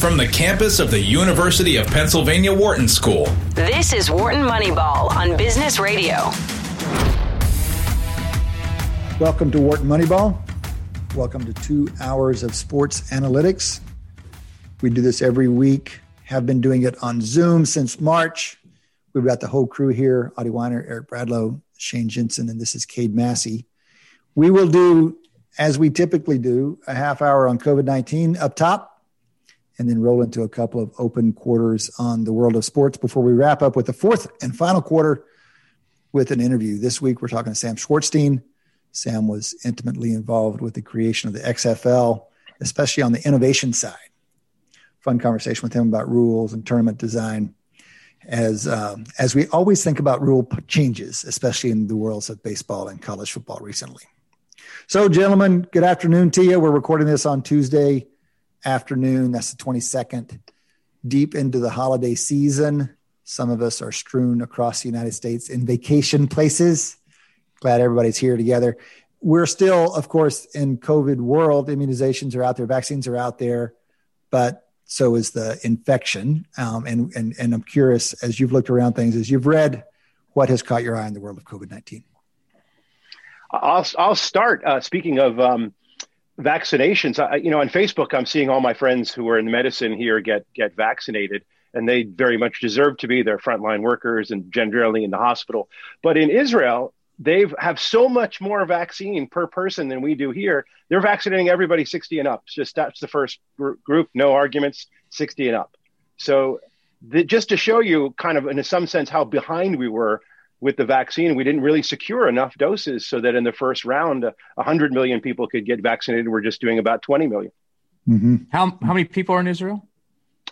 from the campus of the University of Pennsylvania Wharton School. This is Wharton Moneyball on Business Radio. Welcome to Wharton Moneyball. Welcome to two hours of sports analytics. We do this every week, have been doing it on Zoom since March. We've got the whole crew here Adi Wyner, Eric Bradlow, Shane Jensen, and this is Cade Massey. We will do, as we typically do, a half hour on COVID 19 up top and then roll into a couple of open quarters on the world of sports before we wrap up with the fourth and final quarter with an interview. This week, we're talking to Sam Schwartzstein. Sam was intimately involved with the creation of the XFL, especially on the innovation side. Fun conversation with him about rules and tournament design. As um, as we always think about rule changes, especially in the worlds of baseball and college football recently. So, gentlemen, good afternoon to you. We're recording this on Tuesday, afternoon. That's the 22nd, deep into the holiday season. Some of us are strewn across the United States in vacation places. Glad everybody's here together. We're still, of course, in COVID world. Immunizations are out there, vaccines are out there, but so is the infection. Um, and, and, and I'm curious, as you've looked around things, as you've read, what has caught your eye in the world of COVID 19? I'll, I'll start. Uh, speaking of um, vaccinations. I, you know, on Facebook, I'm seeing all my friends who are in medicine here get get vaccinated, and they very much deserve to be. They're frontline workers and generally in the hospital. But in Israel, they have so much more vaccine per person than we do here. They're vaccinating everybody 60 and up. It's just that's the first gr- group, no arguments, 60 and up. So the, just to show you, kind of in some sense, how behind we were with the vaccine, we didn't really secure enough doses so that in the first round, uh, 100 million people could get vaccinated. We're just doing about 20 million. Mm-hmm. How, how many people are in Israel?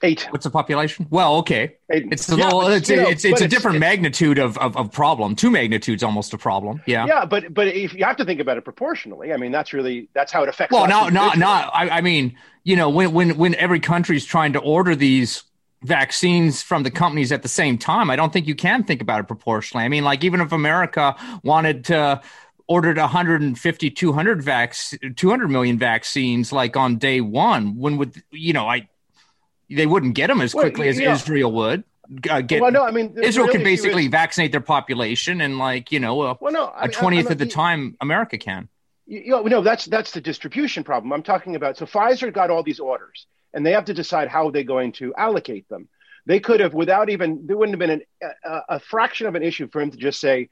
Eight. What's the population? Well, okay. Eight. It's a yeah, little, it's, know, it's, it's, a different it's, magnitude of, of, of, problem. Two magnitudes almost a problem. Yeah. Yeah. But, but if you have to think about it proportionally, I mean, that's really, that's how it affects. Well, not, not, not, I, I mean, you know, when, when, when every country is trying to order these vaccines from the companies at the same time. I don't think you can think about it proportionally. I mean, like even if America wanted to ordered 150 200 vac 200 million vaccines like on day 1 when would you know I they wouldn't get them as quickly well, as know, Israel would uh, get well, no, I mean Israel really can basically was, vaccinate their population and like you know a, well, no, I mean, 20th of the time America can you know, no, that's that's the distribution problem. I'm talking about. So Pfizer got all these orders and they have to decide how they're going to allocate them. They could have, without even, there wouldn't have been an, a, a fraction of an issue for him to just say,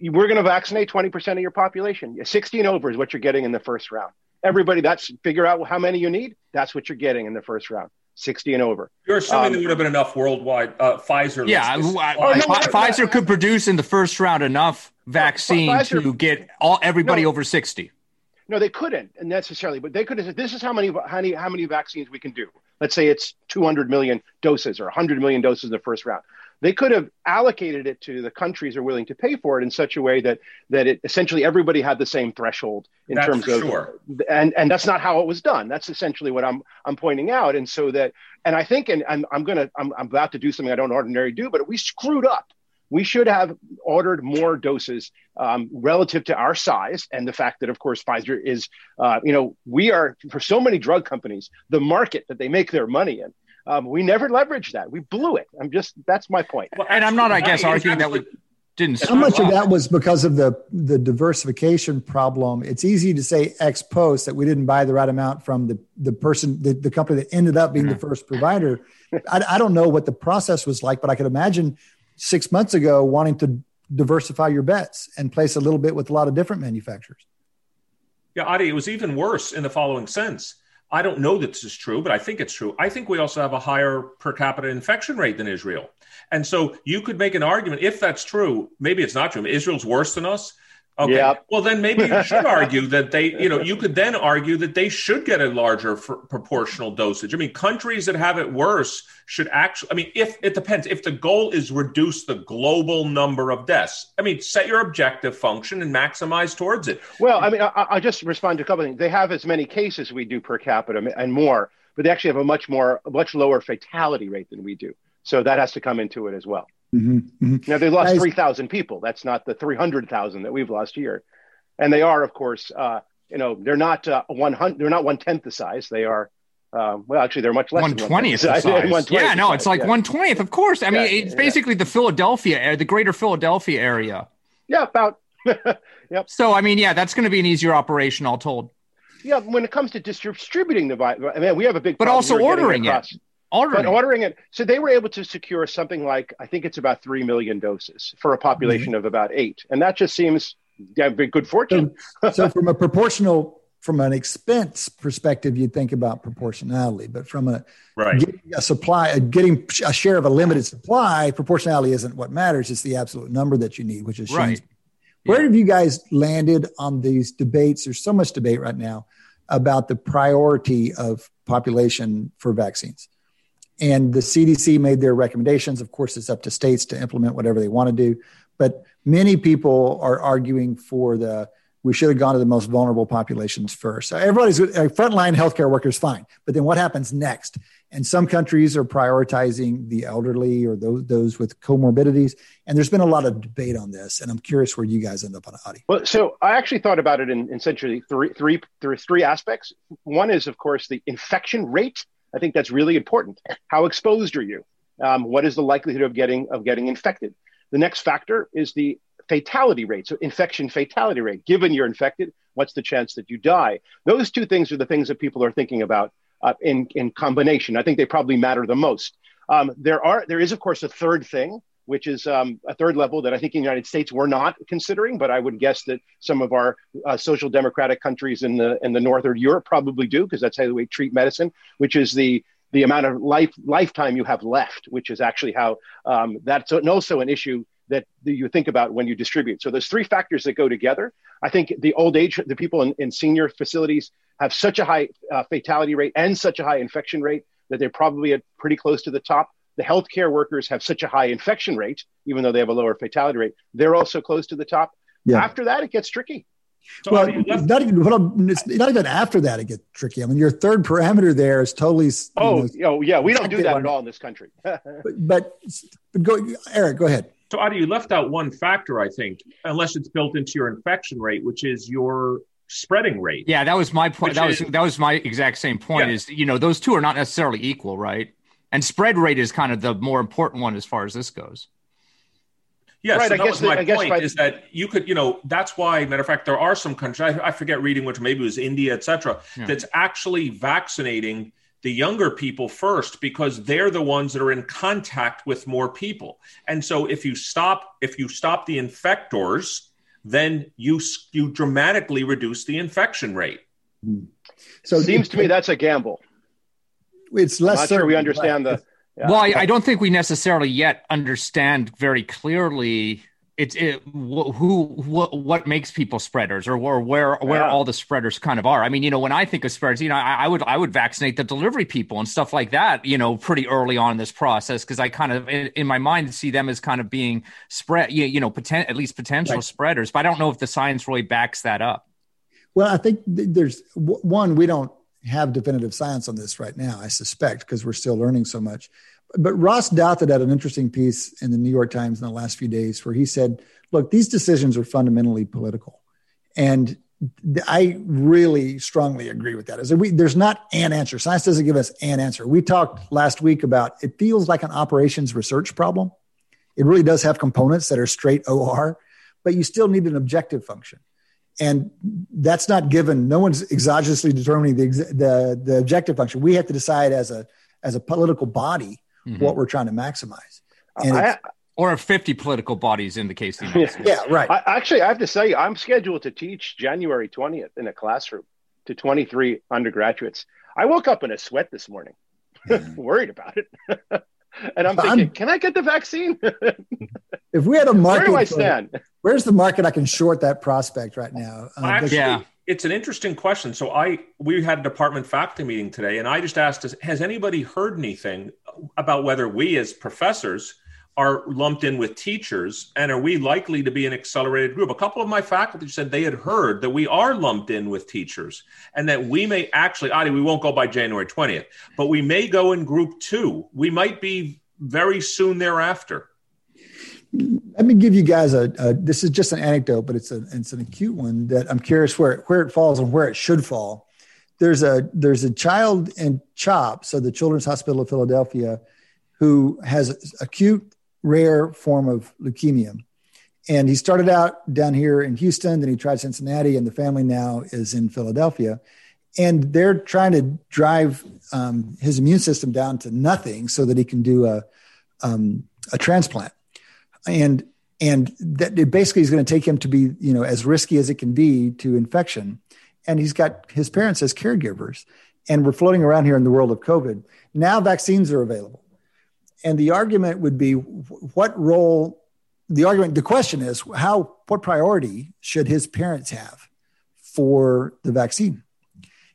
we're going to vaccinate 20% of your population. 60 and over is what you're getting in the first round. Everybody, that's figure out how many you need. That's what you're getting in the first round. 60 and over. You're assuming um, there would have been enough worldwide. Uh, Pfizer. Yeah, oh, no, Pfizer could produce in the first round enough vaccine Pfizer, to get all everybody no, over 60. No, they couldn't necessarily, but they could have said, "This is how many, how many, how many vaccines we can do." Let's say it's 200 million doses or 100 million doses in the first round. They could have allocated it to the countries are willing to pay for it in such a way that that it essentially everybody had the same threshold in that's terms of sure. and and that's not how it was done. That's essentially what I'm I'm pointing out. And so that and I think and I'm I'm gonna I'm, I'm about to do something I don't ordinarily do, but we screwed up we should have ordered more doses um, relative to our size and the fact that, of course, Pfizer is, uh, you know, we are for so many drug companies the market that they make their money in. Um, we never leveraged that. We blew it. I'm just that's my point. Well, and I'm not, I guess, arguing that we didn't. How much of that was because of the the diversification problem? It's easy to say ex post that we didn't buy the right amount from the the person, the, the company that ended up being mm-hmm. the first provider. I, I don't know what the process was like, but I could imagine six months ago wanting to diversify your bets and place a little bit with a lot of different manufacturers. Yeah, Adi, it was even worse in the following sense. I don't know that this is true, but I think it's true. I think we also have a higher per capita infection rate than Israel. And so you could make an argument, if that's true, maybe it's not true. Israel's worse than us. Okay. Yep. Well, then maybe you should argue that they, you know, you could then argue that they should get a larger proportional dosage. I mean, countries that have it worse should actually, I mean, if it depends, if the goal is reduce the global number of deaths, I mean, set your objective function and maximize towards it. Well, I mean, I, will just respond to a couple of things. They have as many cases we do per capita and more, but they actually have a much more, much lower fatality rate than we do. So that has to come into it as well. Mm-hmm, mm-hmm. Now they lost three thousand people. That's not the three hundred thousand that we've lost here, and they are, of course, uh, you know, they're not uh, one hundred. They're not one tenth the size. They are Um, well, actually, they're much less. One twentieth. size. Yeah, no, it's like one yeah. twentieth. Of course. I mean, yeah, it's basically yeah. the Philadelphia, the greater Philadelphia area. Yeah, about. yep. So, I mean, yeah, that's going to be an easier operation, all told. Yeah, when it comes to distributing the virus, I mean, we have a big. But also ordering it. Ordering. But ordering it. So they were able to secure something like I think it's about three million doses for a population mm-hmm. of about eight, and that just seems yeah, good fortune. so, so from a proportional from an expense perspective, you'd think about proportionality, but from a, right. getting a supply, a, getting a share of a limited supply, proportionality isn't what matters. It's the absolute number that you need, which is right. Where yeah. have you guys landed on these debates? There's so much debate right now about the priority of population for vaccines. And the CDC made their recommendations. Of course, it's up to states to implement whatever they want to do. But many people are arguing for the we should have gone to the most vulnerable populations first. Everybody's uh, frontline healthcare workers, fine, but then what happens next? And some countries are prioritizing the elderly or those, those with comorbidities. And there's been a lot of debate on this. And I'm curious where you guys end up on Adi. Well, so I actually thought about it in, in essentially three, three, three, three aspects. One is, of course, the infection rate. I think that's really important. How exposed are you? Um, what is the likelihood of getting of getting infected? The next factor is the fatality rate, so infection fatality rate. Given you're infected, what's the chance that you die? Those two things are the things that people are thinking about uh, in in combination. I think they probably matter the most. Um, there are there is of course a third thing, which is um, a third level that I think in the United States we're not considering, but I would guess that some of our uh, social democratic countries in the in the northern Europe probably do because that's how they treat medicine, which is the the amount of life lifetime you have left, which is actually how um, that's also an issue that you think about when you distribute. So there's three factors that go together. I think the old age, the people in, in senior facilities have such a high uh, fatality rate and such a high infection rate that they're probably at pretty close to the top. The healthcare workers have such a high infection rate, even though they have a lower fatality rate. They're also close to the top. Yeah. After that, it gets tricky. So well, not even, not even after that, it gets tricky. I mean, your third parameter there is totally. Oh, know, oh yeah, we don't do that at all in this country. but, but, but go, Eric, go ahead. So, Adi, you left out one factor, I think, unless it's built into your infection rate, which is your spreading rate. Yeah, that was my point. That is, was that was my exact same point. Yeah. Is you know those two are not necessarily equal, right? And spread rate is kind of the more important one as far as this goes. Yes, right, so that was my point by, is that you could, you know, that's why, matter of fact, there are some countries, I, I forget reading which, maybe it was India, et cetera, yeah. that's actually vaccinating the younger people first because they're the ones that are in contact with more people. And so if you stop if you stop the infectors, then you you dramatically reduce the infection rate. So it seems to me that's a gamble. It's less. I'm not sure we understand the. Yeah. Well, I, I, don't think we necessarily yet understand very clearly it's it, who what, what makes people spreaders or, or where where yeah. all the spreaders kind of are. I mean, you know, when I think of spreaders, you know, I, I would I would vaccinate the delivery people and stuff like that. You know, pretty early on in this process because I kind of in, in, my mind see them as kind of being spread. You, you know, poten- at least potential right. spreaders, but I don't know if the science really backs that up. Well, I think there's one we don't have definitive science on this right now. I suspect because we're still learning so much. But Ross Douthat had an interesting piece in the New York Times in the last few days where he said, look, these decisions are fundamentally political. And I really strongly agree with that. Is that we, there's not an answer. Science doesn't give us an answer. We talked last week about it feels like an operations research problem. It really does have components that are straight OR, but you still need an objective function. And that's not given. No one's exogenously determining the, the, the objective function. We have to decide as a, as a political body mm-hmm. what we're trying to maximize. And I, or 50 political bodies in the case of yeah, yeah, right. I, actually, I have to say, I'm scheduled to teach January 20th in a classroom to 23 undergraduates. I woke up in a sweat this morning, mm-hmm. worried about it. and I'm thinking, I'm, can I get the vaccine? if we had a market, where do I stand? For, where's the market I can short that prospect right now? Uh, actually, yeah it's an interesting question. So I we had a department faculty meeting today, and I just asked, has anybody heard anything about whether we as professors are lumped in with teachers, and are we likely to be an accelerated group? A couple of my faculty said they had heard that we are lumped in with teachers, and that we may actually, Adi, we won't go by January twentieth, but we may go in group two. We might be very soon thereafter let me give you guys a, a, this is just an anecdote but it's a it's an acute one that i'm curious where where it falls and where it should fall there's a there's a child in CHOP, so the Children's Hospital of Philadelphia, who has acute rare form of leukemia. And he started out down here in Houston, then he tried Cincinnati, and the family now is in Philadelphia. And they're trying to drive um, his immune system down to nothing so that he can do a, um, a transplant. And and that it basically is going to take him to be you know as risky as it can be to infection and he's got his parents as caregivers and we're floating around here in the world of covid now vaccines are available and the argument would be what role the argument the question is how what priority should his parents have for the vaccine?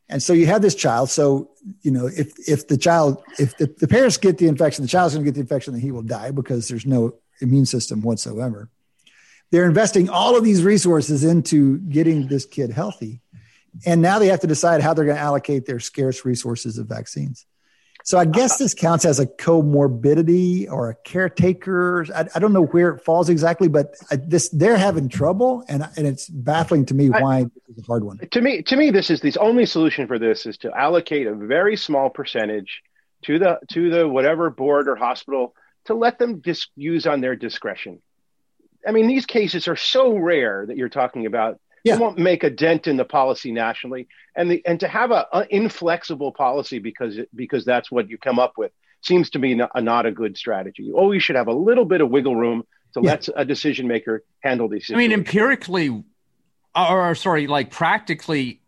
And so you have this child so you know if if the child if the, the parents get the infection the child's going to get the infection then he will die because there's no immune system whatsoever. They're investing all of these resources into getting this kid healthy. And now they have to decide how they're going to allocate their scarce resources of vaccines so I guess this counts as a comorbidity or a caretaker. I, I don't know where it falls exactly, but I, this they're having trouble, and and it's baffling to me why I, this is a hard one. To me, to me, this is the only solution for this is to allocate a very small percentage to the to the whatever board or hospital to let them just use on their discretion. I mean, these cases are so rare that you're talking about yeah. won't make a dent in the policy nationally. And the and to have a, a inflexible policy because because that's what you come up with seems to me not, a, not a good strategy. Oh, you always should have a little bit of wiggle room to yeah. let a decision maker handle these. Situations. I mean, empirically, or sorry, like practically,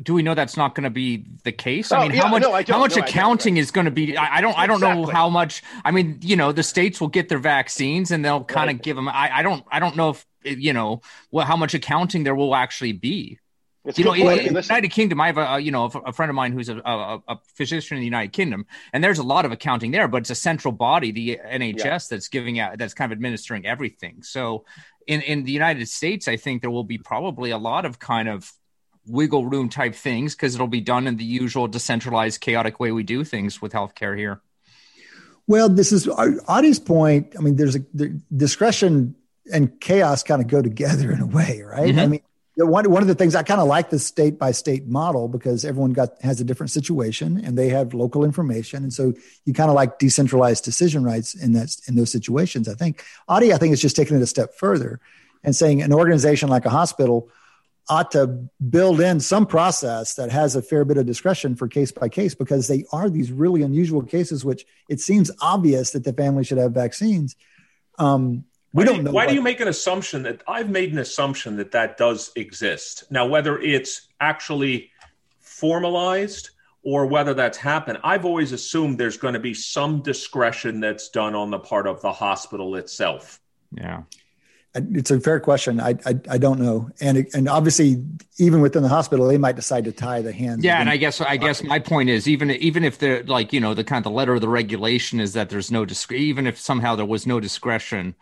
do we know that's not going to be the case? I oh, mean, yeah, how much no, how much no, accounting is going to be? I, I don't I don't exactly. know how much. I mean, you know, the states will get their vaccines and they'll kind of right. give them. I, I don't I don't know if you know what how much accounting there will actually be. It's you know, in, in the United Kingdom, I have a you know a, friend of mine who's a, a, a, physician in the United Kingdom, and there's a lot of accounting there, but it's a central body, the NHS, yeah. that's giving out that's kind of administering everything. So, in in the United States, I think there will be probably a lot of kind of wiggle room type things because it'll be done in the usual decentralized, chaotic way we do things with healthcare here. Well, this is uh, Adi's point. I mean, there's a the discretion and chaos kind of go together in a way, right? Mm-hmm. I mean, one one of the things I kind of like the state by state model because everyone got has a different situation and they have local information, and so you kind of like decentralized decision rights in that in those situations. I think Adi, I think, is just taking it a step further and saying an organization like a hospital ought to build in some process that has a fair bit of discretion for case by case because they are these really unusual cases, which it seems obvious that the family should have vaccines. Um, we why don't know. Why what, do you make an assumption that I've made an assumption that that does exist? Now, whether it's actually formalized or whether that's happened, I've always assumed there's going to be some discretion that's done on the part of the hospital itself. Yeah. It's a fair question. I, I, I don't know, and and obviously, even within the hospital, they might decide to tie the hands. Yeah, and I guess I guess my point is even even if the like you know the kind of the letter of the regulation is that there's no disc- even if somehow there was no discretion,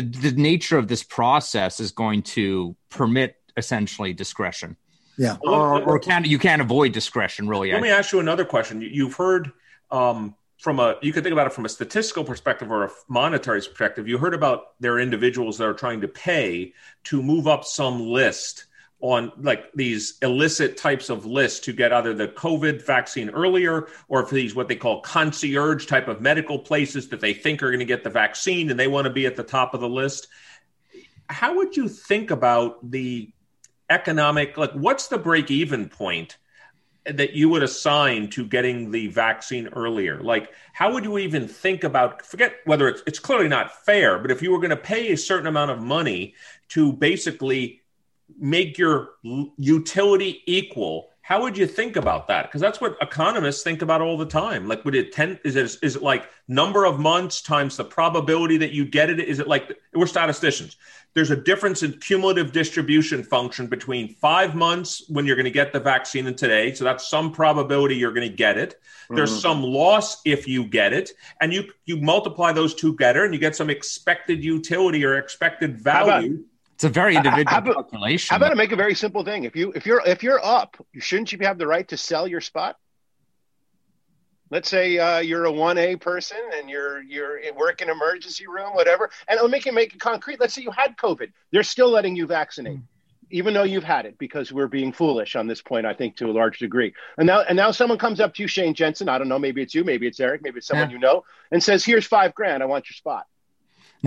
the the nature of this process is going to permit essentially discretion. Yeah, or, or can you can't avoid discretion really. Let me ask you another question. You've heard um, from a you can think about it from a statistical perspective or a monetary perspective. You heard about there are individuals that are trying to pay to move up some list on like these illicit types of lists to get either the COVID vaccine earlier or for these what they call concierge type of medical places that they think are going to get the vaccine and they want to be at the top of the list. How would you think about the economic like what's the break even point that you would assign to getting the vaccine earlier? Like, how would you even think about? Forget whether it's, it's clearly not fair, but if you were going to pay a certain amount of money to basically make your utility equal how would you think about that? Because that's what economists think about all the time. Like would it tend is it is it like number of months times the probability that you get it? Is it like we're statisticians. There's a difference in cumulative distribution function between five months when you're going to get the vaccine and today so that's some probability you're going to get it. There's mm-hmm. some loss if you get it and you you multiply those two together and you get some expected utility or expected value it's a very individual how about, calculation. How about I make a very simple thing? If you if you're if you're up, shouldn't you have the right to sell your spot? Let's say uh, you're a one A person and you're you're in work in emergency room, whatever. And let me make it make it concrete. Let's say you had COVID. They're still letting you vaccinate. even though you've had it, because we're being foolish on this point, I think to a large degree. And now, and now someone comes up to you, Shane Jensen. I don't know, maybe it's you, maybe it's Eric, maybe it's someone Yeah. you know, and says, "Here's five grand. I want your spot."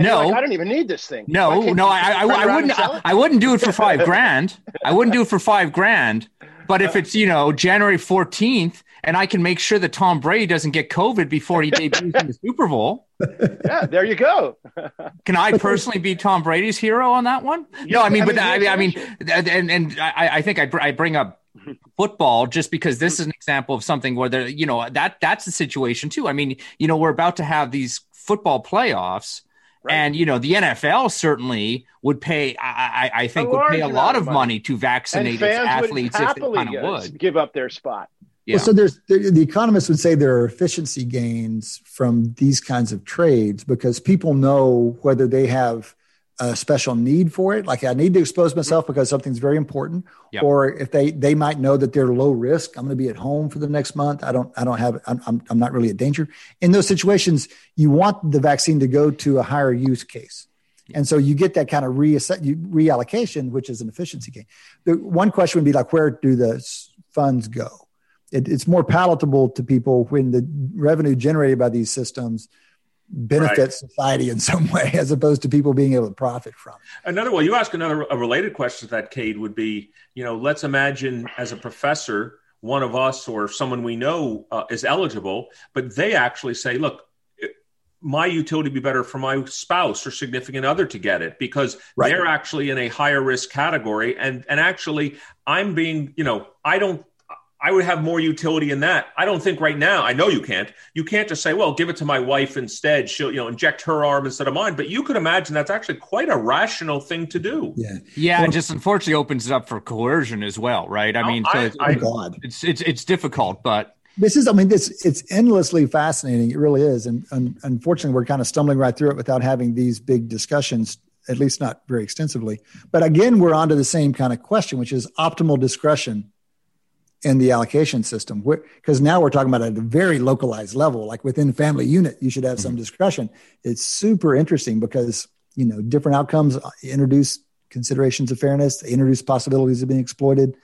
No, like, I don't even need this thing. No, no, I, I, I wouldn't. it? I, wouldn't do it for five grand. I wouldn't do it for five grand. But if uh-huh. it's you know January fourteenth, and I can make sure that Tom Brady doesn't get COVID before he debuts in the Super Bowl, yeah, there you go. can I personally be Tom Brady's hero on that one? No, I mean, but I mean, I mean, and and I, I think I, br- I bring up football just because this is an example of something where there, you know, that that's the situation too. I mean, you know, we're about to have these football playoffs. Right. And you know the NFL certainly would pay. I, I, I think would pay a lot of of money, money. to And vaccinate its athletes if they kind of would. give up their spot. Yeah. Well, so there's the, the economists would say there are efficiency gains from these kinds of trades because people know whether they have a special need for it, like I need to expose mm-hmm. myself because something's very important, Yep. or if they they might know that they're low risk. I'm going to be at home for the next month. I don't I don't have I'm I'm, I'm not really a danger. In those situations, you want the vaccine to go to a higher use case. And so you get that kind of reallocation, which is an efficiency gain. The one question would be like, where do the funds go? It, it's more palatable to people when the revenue generated by these systems benefits Right. society in some way, as opposed to people being able to profit from. it. Another way you ask another a related question to that, Cade, would be, you know, let's imagine as a professor, one of us or someone we know uh, is eligible, but they actually say, look, my utility would be better for my spouse or significant other to get it because Right. they're actually in a higher risk category, and and actually, I'm being, you know, I don't. I would have more utility in that. I don't think right now. I know you can't. You can't just say, "Well, give it to my wife instead." She'll, you know, inject her arm instead of mine. But you could imagine that's actually quite a rational thing to do. Yeah. Yeah, it just unfortunately opens it up for coercion as well, right? I No, mean, so I- it's, Oh God. it's it's it's difficult, but This is, I mean, this it's endlessly fascinating. It really is, and, and unfortunately, we're kind of stumbling right through it without having these big discussions, at least not very extensively. But again, we're onto the same kind of question, which is optimal discretion in the allocation system. Because now we're talking about at a very localized level, like within family unit, you should have some mm-hmm. discretion. It's super interesting because you know different outcomes uh, introduce considerations of fairness, introduce possibilities of being exploited.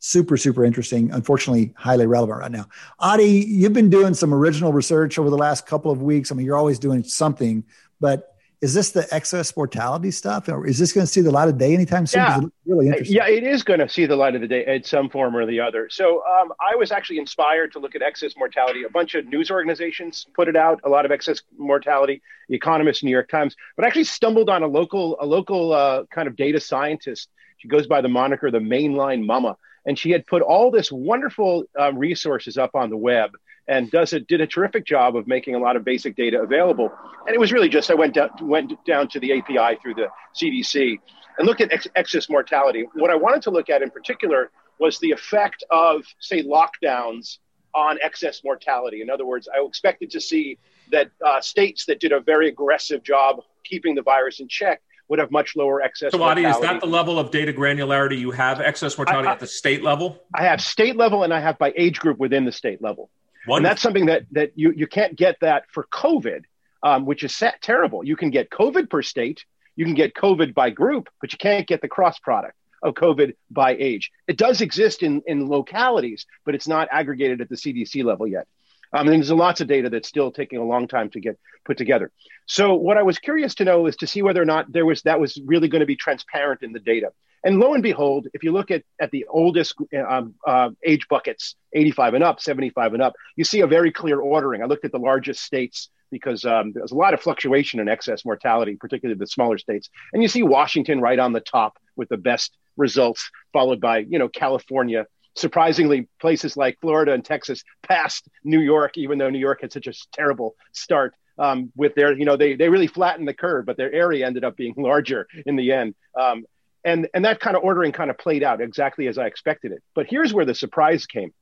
Super super interesting. Unfortunately highly relevant right now. Adi you've been doing some original research over the last couple of weeks. I mean you're always doing something but is this the excess mortality stuff or is this going to see the light of day anytime soon? Yeah. really interesting Yeah, it is going to see the light of the day in some form or the other. So um, I was actually inspired to look at excess mortality. A bunch of news organizations put it out. A lot of excess mortality. The Economist, New York Times, but I actually stumbled on a local a local uh, kind of data scientist. She goes by the moniker the Mainline Mama, and she had put all this wonderful um, resources up on the web and does it did a terrific job of making a lot of basic data available. And it was really just I went down went down to the API through the CDC and looked at ex- excess mortality. What I wanted to look at in particular was the effect of say lockdowns on excess mortality. In other words, I expected to see that uh, states that did a very aggressive job keeping the virus in check would have much lower excess So, Adi, mortality. is that the level of data granularity you have? Excess mortality I- I- at the state level? I have state level and I have by age group within the state level. And that's something that that you you can't get that for COVID, um, which is set, terrible. You can get COVID per state, you can get COVID by group, but you can't get the cross product of COVID by age. It does exist in in localities, but it's not aggregated at the CDC level yet. Um, and there's lots of data that's still taking a long time to get put together. So what I was curious to know is to see whether or not there was that was really going to be transparent in the data. And lo and behold, if you look at, at the oldest um, uh, age buckets, 85 and up, 75 and up, you see a very clear ordering. I looked at the largest states because um, there's a lot of fluctuation in excess mortality, particularly the smaller states. And you see Washington right on the top with the best results, followed by, you know, California. Surprisingly, places like Florida and Texas passed New York, even though New York had such a terrible start um, with their, you know, they, they really flattened the curve, but their area ended up being larger in the end. Um, and and that kind of ordering kind of played out exactly as I expected it. But here's where the surprise came.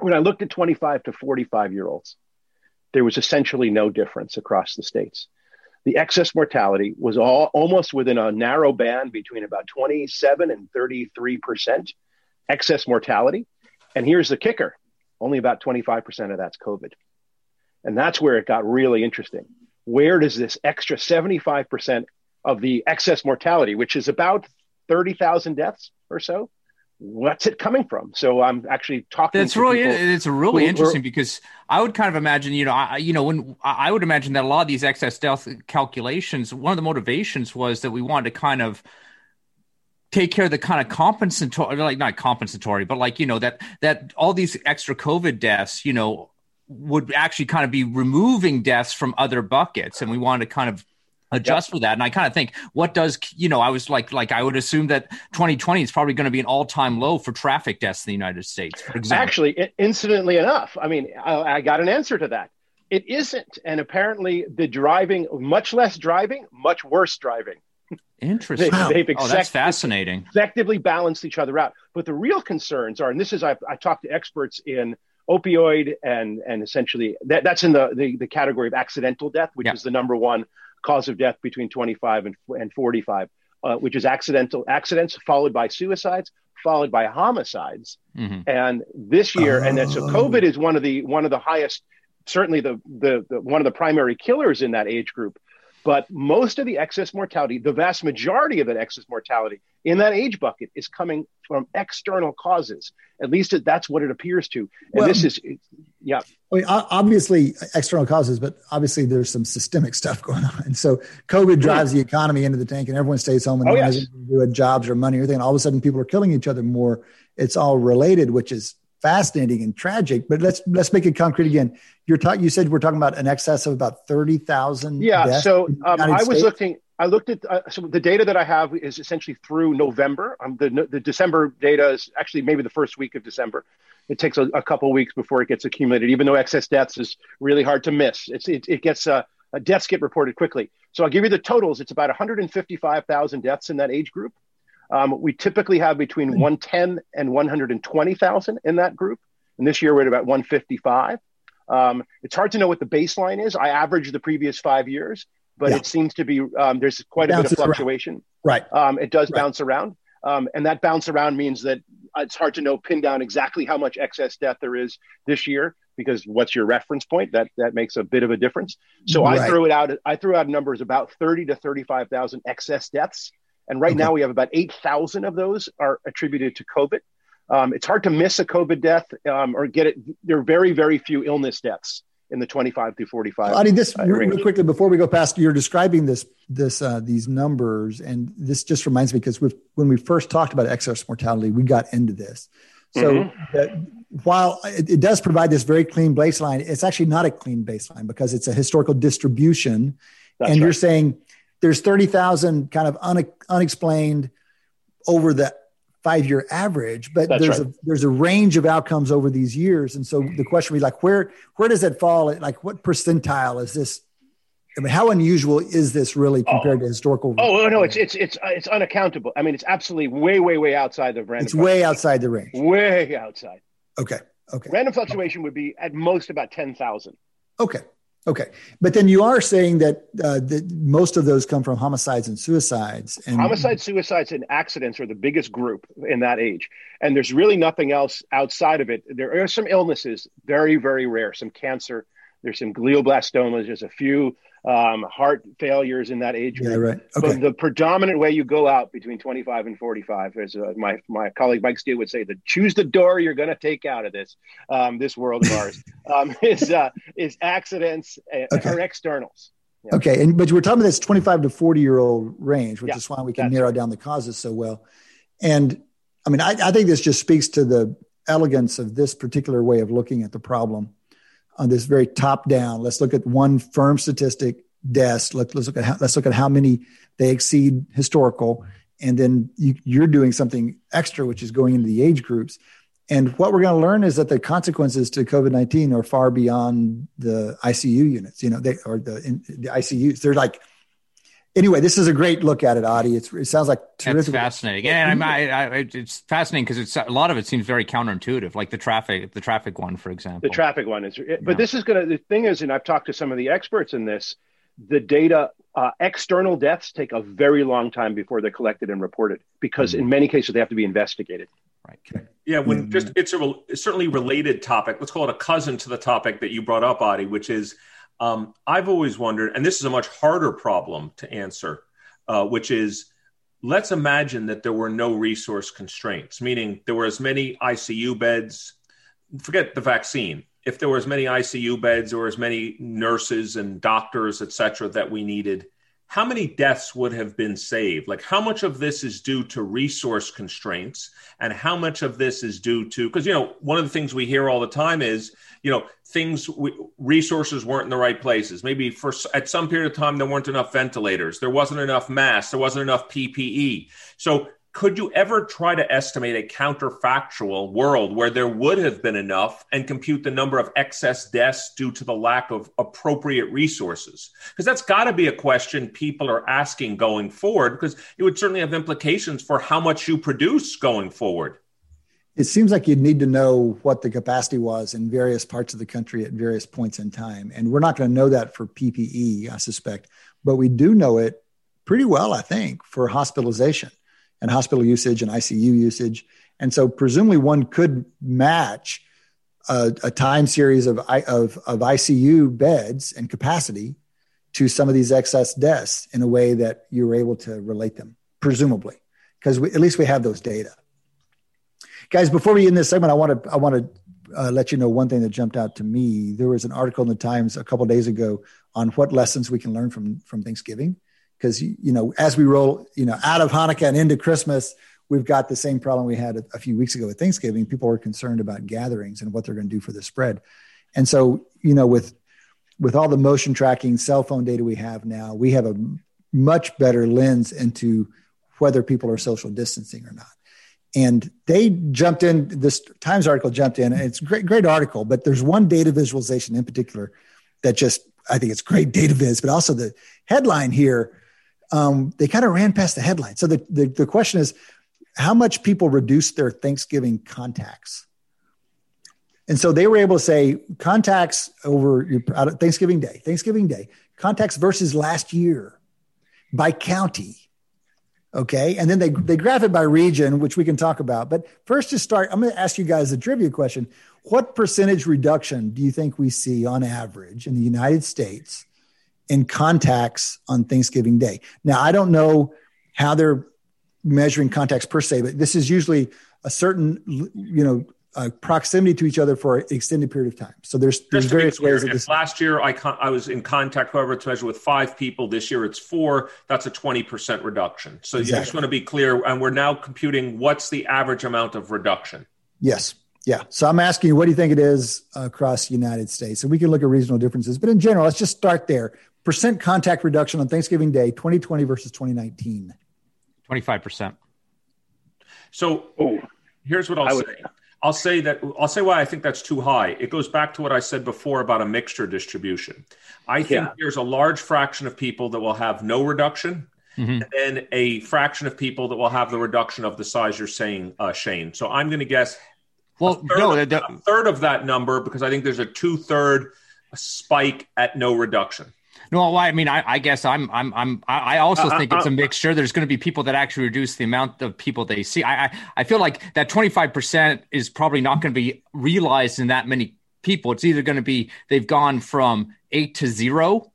When I looked at 25 to 45 year olds, there was essentially no difference across the states. The excess mortality was all almost within a narrow band between about 27 and 33 percent excess mortality. And here's the kicker: only about 25 percent of that's COVID, and that's where it got really interesting. Where does this extra 75 percent of the excess mortality, which is about 30,000 deaths or so. What's it coming from? So I'm actually talking. That's really it's really who- interesting because I would kind of imagine, you know, I, you know, when I I would imagine that a lot of these excess death calculations, one of the motivations was that we wanted to kind of take care of the kind of compensatory, like not compensatory, but like you know that that all these extra COVID deaths, you know, would actually kind of be removing deaths from other buckets, and we wanted to kind of adjust for that. And I kind of think, what does you know? I was like, like I would assume that 2020 is probably going to be an all time low for traffic deaths in the United States, for example. Actually, incidentally enough, I mean, I, I got an answer to that. It isn't, and apparently, the driving, much less driving, much worse driving. Interesting. They- they've oh, that's fascinating. effectively balanced each other out. But the real concerns are, and this is I, I talked to experts in opioid and and essentially that, that's in the, the the category of accidental death, which Yeah. is the number one cause of death between 25 and, and 45, uh, which is accidental accidents followed by suicides, followed by homicides. Mhm. And this year, and then so Oh. COVID is one of the one of the highest, certainly the, the the one of the primary killers in that age group. But most of the excess mortality, the vast majority of that excess mortality in that age bucket is coming from external causes. At least that's what it appears to. And Well- this is, yeah, I mean, obviously external causes, but obviously there's some systemic stuff going on. And so COVID drives the economy into the tank and everyone stays home and Oh, no yes. jobs or money or anything. And all of a sudden people are killing each other more. It's all related, which is fascinating and tragic. But let's let's make it concrete again. You're talking you said we're talking about an excess of about 30,000 Yeah. deaths So um, I was States? looking. I looked at uh, so the data that I have is essentially through November. Um, the the December data is actually maybe the first week of December. It takes a, a couple weeks before it gets accumulated. Even though excess deaths is really hard to miss, it's it, it gets uh, uh, deaths get reported quickly. So I'll give you the totals. It's about 155,000 deaths in that age group. Um, we typically have between 110 and 120,000 in that group, and this year we're at about 155. Um, it's hard to know what the baseline is. I averaged the previous five years, but Yeah. it seems to be um, there's quite a bit of around. fluctuation. Right. Um, it does Right. bounce around, um, and that bounce around means that it's hard to know pin down exactly how much excess death there is this year because what's your reference point? That that makes a bit of a difference. So I threw it out. I threw out numbers about thirty to thirty-five thousand excess deaths, and right Okay. now we have about eight thousand of those are attributed to COVID. Um, it's hard to miss a COVID death um, or get it. There are very very few illness deaths in the twenty-five to forty-five. Adi, this uh, quickly before we go past, you're describing this this uh, these numbers, and this just reminds me because we've, when we first talked about excess mortality, we got into this. So Mm-hmm. uh, while it, it does provide this very clean baseline, it's actually not a clean baseline because it's a historical distribution, That's and you're saying there's thirty thousand kind of une, unexplained over the five year average, but That's there's right. a there's a range of outcomes over these years, and so the question would be like, where where does that fall? Like, what percentile is this? I mean, how unusual is this really oh. compared to historical? Oh no, it's it's it's it's unaccountable. I mean, it's absolutely way way way outside of random. it's way outside the range. way outside. Okay, okay, Random fluctuation would be at most about ten thousand. okay, okay. But then you are saying that uh, that most of those come from homicides and suicides, and Homicides, suicides, and accidents are the biggest group in that age, and there's really nothing else outside of it. There are some illnesses, very very rare, some cancer. There's some glioblastomas. There's a few um, heart failures in that age group. Yeah, right. Okay. But the predominant way you go out between 25 and 45, as uh, my my colleague Mike Steele would say, the choose the door you're going to take out of this um, this world of ours um, is uh, is accidents uh, Okay. or externals. Okay, and but we're talking about this 25 to 40 year old range, which Yeah, is why we can narrow down the causes so well. And I mean, I, I think this just speaks to the elegance of this particular way of looking at the problem on this very top down. Let's look at one firm statistic, desk. Let, let's look at how, let's look at how many they exceed historical, and then you, you're doing something extra, which is going into the age groups. And what we're going to learn is that the consequences to COVID nineteen are far beyond the ICU units. You know, they are the in, the ICUs. They're like. Anyway, this is a great look at it, Adi. It's, it sounds like That's fascinating, and I, I, I, it's fascinating because it's a lot of it seems very counterintuitive, like the traffic, the traffic one, for example. The traffic one is, Yeah. but this is going to, the thing is, and I've talked to some of the experts in this, the data, uh, external deaths take a very long time before they're collected and reported because in many cases they have to be investigated. right. Yeah, when Mhm. just it's a rel- certainly related topic. Let's call it a cousin to the topic that you brought up, Adi, which is um, I've always wondered, and this is a much harder problem to answer, uh, which is let's imagine that there were no resource constraints, meaning there were as many ICU beds, forget the vaccine. If there were as many ICU beds or as many nurses and doctors, et cetera, that we needed, how many deaths would have been saved? Like, how much of this is due to resource constraints, and how much of this is due to because you know one of the things we hear all the time is you know things we, resources weren't in the right places. Maybe for at some period of time there weren't enough ventilators, there wasn't enough masks, there wasn't enough PPE. So could you ever try to estimate a counterfactual world where there would have been enough and compute the number of excess deaths due to the lack of appropriate resources? Because that's got to be a question people are asking going forward, because it would certainly have implications for how much you produce going forward. It seems like you'd need to know what the capacity was in various parts of the country at various points in time. And we're not going to know that for PPE, I suspect, but we do know it pretty well, I think, for hospitalization and hospital usage and ICU usage. And so presumably one could match a, a time series of, of, of ICU beds and capacity to some of these excess deaths in a way that you were able to relate them, presumably, because at least we have those data. Guys, before we end this segment, I want to I want to uh, let you know one thing that jumped out to me. There was an article in the Times a couple days ago on what lessons we can learn from from Thanksgiving because you know as we roll you know out of Hanukkah and into Christmas, we've got the same problem we had a, a few weeks ago with Thanksgiving. People are concerned about gatherings and what they're going to do for the spread, and so you know with with all the motion tracking cell phone data we have now, we have a much better lens into whether people are social distancing or not. And they jumped in. This Times article jumped in. It's a great, great article, but there's one data visualization in particular that just I think it's great data viz, but also the headline here um, they kind of ran past the headline. So the, the, the question is, how much people reduced their Thanksgiving contacts? And so they were able to say contacts over Thanksgiving Day, Thanksgiving Day, contacts versus last year by county. Okay. And then they, they graph it by region, which we can talk about. But first, to start, I'm going to ask you guys a trivia question. What percentage reduction do you think we see on average in the United States in contacts on Thanksgiving Day. Now, I don't know how they're measuring contacts per se, but this is usually a certain, you know, uh, proximity to each other for an extended period of time. So there's, there's various clear, ways of this. Last year, I, con- I was in contact, however it's measured, with five people. This year, it's four. That's a 20% reduction. So exactly. you just want to be clear. And we're now computing what's the average amount of reduction. Yes. Yeah. So I'm asking you, what do you think it is across the United States? And we can look at regional differences, but in general, let's just start there percent contact reduction on Thanksgiving Day, 2020 versus 2019? 25%. So oh, here's what I'll would, say. I'll say that I'll say why I think that's too high. It goes back to what I said before about a mixture distribution. I think yeah. there's a large fraction of people that will have no reduction, mm-hmm. and then a fraction of people that will have the reduction of the size you're saying, uh, Shane. So I'm going to guess. Well, a third, no, of, a third of that number because I think there's a two third spike at no reduction. No, I mean, I, I guess I'm, I'm, I'm, I also uh, think uh, it's a uh, mixture. There's going to be people that actually reduce the amount of people they see. I, I, I feel like that 25% is probably not going to be realized in that many people. It's either going to be they've gone from eight to zero,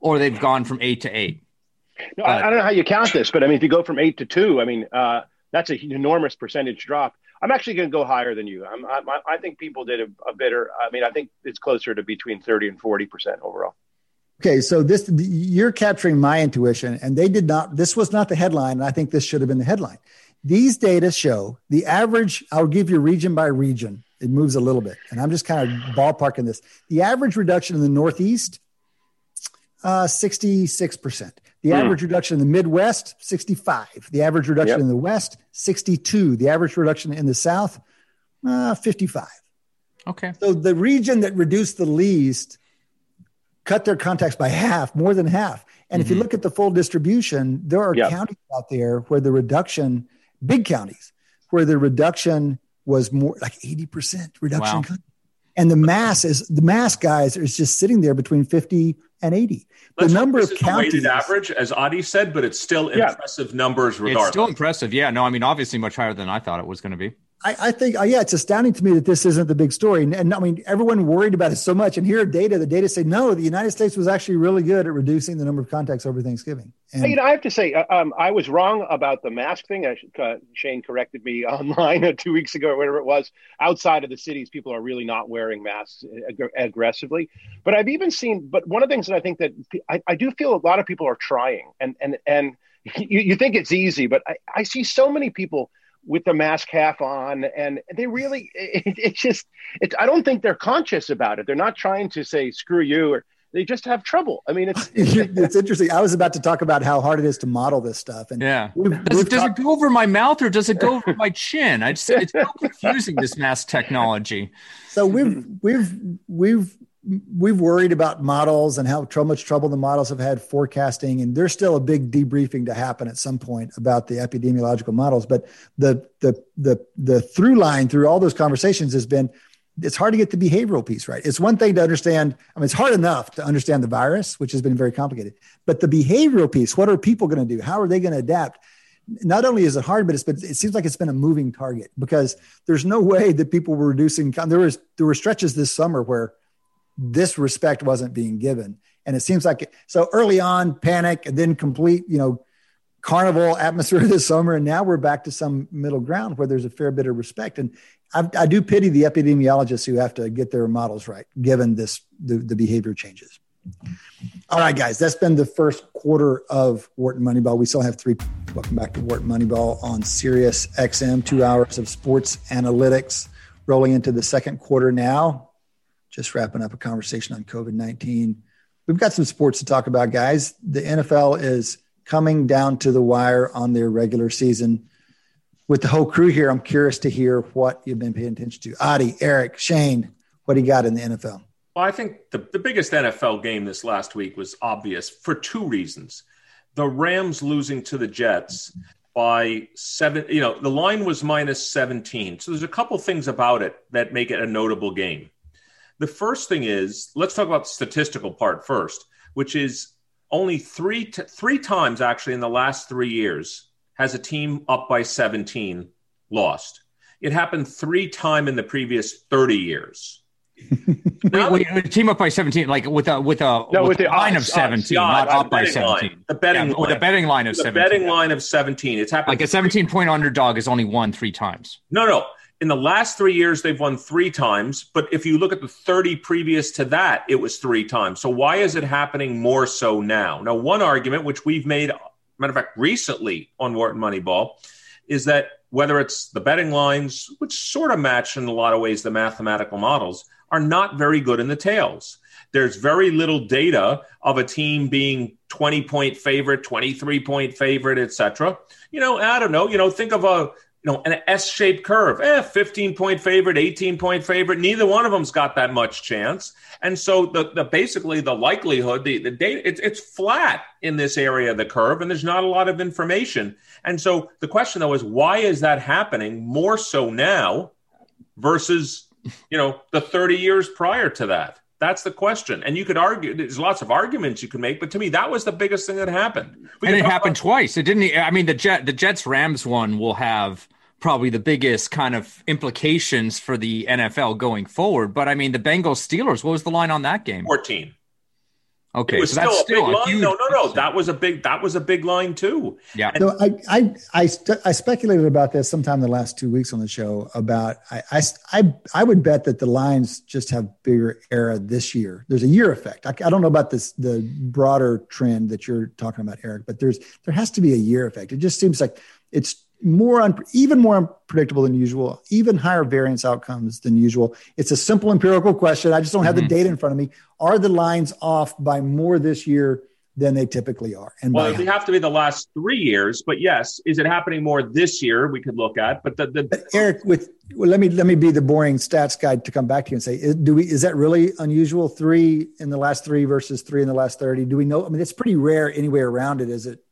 or they've gone from eight to eight. No, I don't know how you count this, but I mean, if you go from eight to two, I mean, uh, that's an enormous percentage drop. I'm actually going to go higher than you. I'm, I, I think people did a, a better. I mean, I think it's closer to between 30 and 40 percent overall. Okay, so this you're capturing my intuition, and they did not. This was not the headline, and I think this should have been the headline. These data show the average. I'll give you region by region. It moves a little bit, and I'm just kind of ballparking this. The average reduction in the Northeast, uh, 66 percent. The mm. average reduction in the Midwest, 65. The average reduction yep. in the West, 62. The average reduction in the South, uh, 55. Okay. So the region that reduced the least cut their contacts by half, more than half. And mm-hmm. if you mm-hmm. look at the full distribution, there are yep. counties out there where the reduction, big counties, where the reduction was more like 80% reduction. Wow. And the mass is the mass guys is just sitting there between 50 and 80. Let's the number of counties weighted average, as Adi said, but it's still yeah. impressive numbers regardless. It's still impressive. Yeah. No, I mean, obviously much higher than I thought it was going to be. I, I think, uh, yeah, it's astounding to me that this isn't the big story. And, and, I mean, everyone worried about it so much. And here are data. The data say no. The United States was actually really good at reducing the number of contacts over Thanksgiving. And, you know, I have to say, uh, um, I was wrong about the mask thing. Uh, Shane corrected me online two weeks ago, or whatever it was. Outside of the cities, people are really not wearing masks ag- aggressively. But I've even seen. But one of the things that I think that I, I do feel a lot of people are trying, and and and you, you think it's easy, but I, I see so many people with the mask half on and they really it, it's just it, i don't think they're conscious about it. They're not trying to say screw you or they just have trouble. I mean it's it's interesting. I was about to talk about how hard it is to model this stuff and yeah. we've, does, we've does talk- it go over my mouth or does it go over my chin? I just it's so confusing this mask technology. So we've we've we've we've worried about models and how much trouble the models have had forecasting and there's still a big debriefing to happen at some point about the epidemiological models. But the the the the through line through all those conversations has been it's hard to get the behavioral piece right. It's one thing to understand i mean it's hard enough to understand the virus which has been very complicated but the behavioral piece what are people going to do? How are they going to adapt? Not only is it hard, but it's been, it seems like it's been a moving target because there's no way that people were reducing. There was there were stretches this summer where this respect wasn't being given. And it seems like so early on, panic and then complete, you know, carnival atmosphere this summer. And now we're back to some middle ground where there's a fair bit of respect. And I, I do pity the epidemiologists who have to get their models right, given this the, the behavior changes. All right, guys, that's been the first quarter of Wharton Moneyball. We still have three. Welcome back to Wharton Moneyball on Sirius XM. Two hours of sports analytics rolling into the second quarter now just wrapping up a conversation on COVID 19. We've got some sports to talk about, guys. The NFL is coming down to the wire on their regular season. With the whole crew here, I'm curious to hear what you've been paying attention to. Adi, Eric, Shane, what do you got in the NFL? Well, I think the, the biggest NFL game this last week was obvious for two reasons. The Rams losing to the Jets by seven, you know, the line was minus 17. So there's a couple things about it that make it a notable game. The first thing is let's talk about the statistical part first, which is only three t- three times actually in the last three years has a team up by 17 lost. It happened three times in the previous 30 years. wait, wait, team up by 17, like with a with a, no, with with the line odds, of 17, odds, not up by 17. Line. The betting yeah, line. with a betting line of the 17. betting line of 17. It's happened like a 17 point underdog is only won three times. No, no in the last three years, they've won three times. But if you look at the 30 previous to that, it was three times. So why is it happening more so now? Now, one argument, which we've made, matter of fact, recently on Wharton Moneyball, is that whether it's the betting lines, which sort of match in a lot of ways the mathematical models, are not very good in the tails. There's very little data of a team being 20 point favorite, 23 point favorite, etc. You know, I don't know. You know, think of a know, an S-shaped curve. Eh, 15 point favorite, 18 point favorite. Neither one of them's got that much chance. And so the, the basically the likelihood, the, the data, it's, it's flat in this area of the curve and there's not a lot of information. And so the question though is why is that happening more so now versus, you know, the 30 years prior to that? That's the question. And you could argue, there's lots of arguments you can make, but to me, that was the biggest thing that happened. We and it happened about- twice. It didn't, I mean, the Jet, the Jets Rams one will have probably the biggest kind of implications for the NFL going forward. But I mean, the Bengals Steelers, what was the line on that game? 14. Okay, it was so still that's a still big a line. huge No, no, no. That was a big. That was a big line too. Yeah. So I I I, st- I speculated about this sometime in the last two weeks on the show about I, I I I would bet that the lines just have bigger era this year. There's a year effect. I, I don't know about this the broader trend that you're talking about, Eric, but there's there has to be a year effect. It just seems like it's more un- even more unpredictable than usual, even higher variance outcomes than usual. It's a simple empirical question. I just don't have mm-hmm. the data in front of me. Are the lines off by more this year than they typically are? And well, they have to be the last three years, but yes, is it happening more this year? We could look at, but the, the but Eric, with well, let me let me be the boring stats guy to come back to you and say, do we is that really unusual? Three in the last three versus three in the last thirty. Do we know? I mean, it's pretty rare anywhere around it. Is it?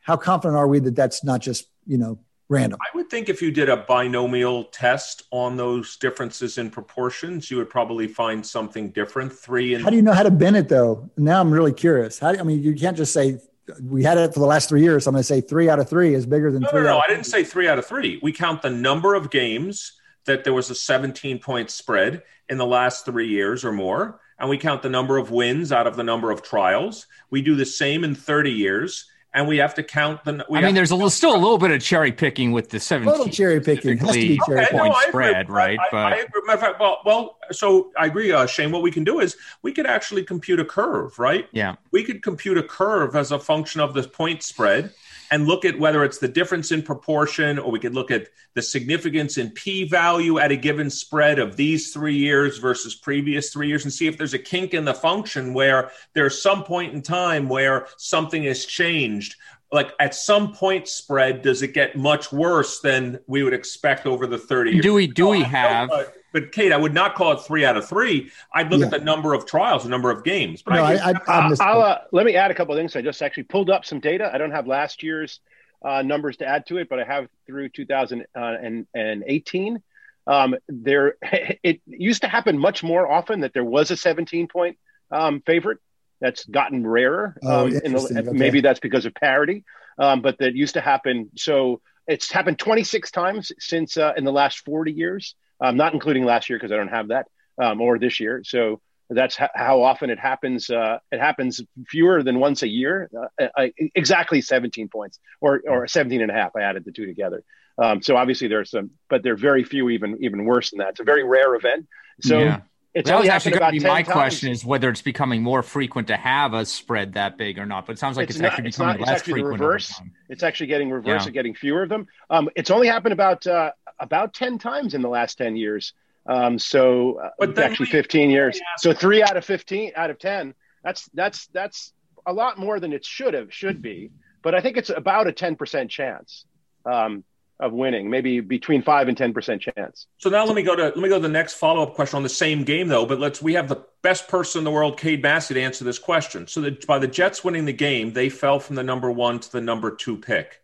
How confident are we that that's not just you know random. I would think if you did a binomial test on those differences in proportions, you would probably find something different. Three and how do you know how to bend it though? Now I'm really curious. How do, I mean, you can't just say we had it for the last three years. So I'm going to say three out of three is bigger than no, three. No, no, I didn't say three out of three. We count the number of games that there was a 17 point spread in the last three years or more, and we count the number of wins out of the number of trials. We do the same in 30 years and we have to count the. I mean, there's a little, still a little bit of cherry picking with the 17. Total cherry picking has to be cherry okay, no, spread, right? I, but I, I fact, well, well, so I agree, uh, Shane. What we can do is we could actually compute a curve, right? Yeah, we could compute a curve as a function of the point spread and look at whether it's the difference in proportion or we could look at the significance in p value at a given spread of these three years versus previous three years and see if there's a kink in the function where there's some point in time where something has changed. Like at some point spread does it get much worse than we would expect over the 30 years? Do we do we have but Cade, I would not call it three out of three. I'd look yeah. at the number of trials, the number of games. But no, I, I, I, will uh, let me add a couple of things. I just actually pulled up some data. I don't have last year's uh, numbers to add to it, but I have through 2018. Um, there, it used to happen much more often that there was a 17 point um, favorite. That's gotten rarer. Oh, um, the, okay. Maybe that's because of parity, um, but that used to happen. So it's happened 26 times since uh, in the last 40 years um, not including last year because I don't have that, um, or this year. So that's ha- how often it happens. Uh, it happens fewer than once a year, uh, uh, exactly 17 points or, or 17 and a half. I added the two together. Um, so obviously there's some, but there are very few even, even worse than that. It's a very rare event. So yeah. It's that was actually going to be my times. question: is whether it's becoming more frequent to have a spread that big or not. But it sounds like it's, it's not, actually becoming it's not, less it's actually frequent. Reverse. It's actually getting reverse yeah. and getting fewer of them. Um, it's only happened about uh, about ten times in the last ten years. Um, so uh, actually we, fifteen years. So three out of fifteen out of ten. That's that's that's a lot more than it should have should be. But I think it's about a ten percent chance. Um, of winning, maybe between five and ten percent chance. So now let me go to let me go to the next follow up question on the same game though. But let's we have the best person in the world, Cade Massey, to answer this question. So that by the Jets winning the game, they fell from the number one to the number two pick.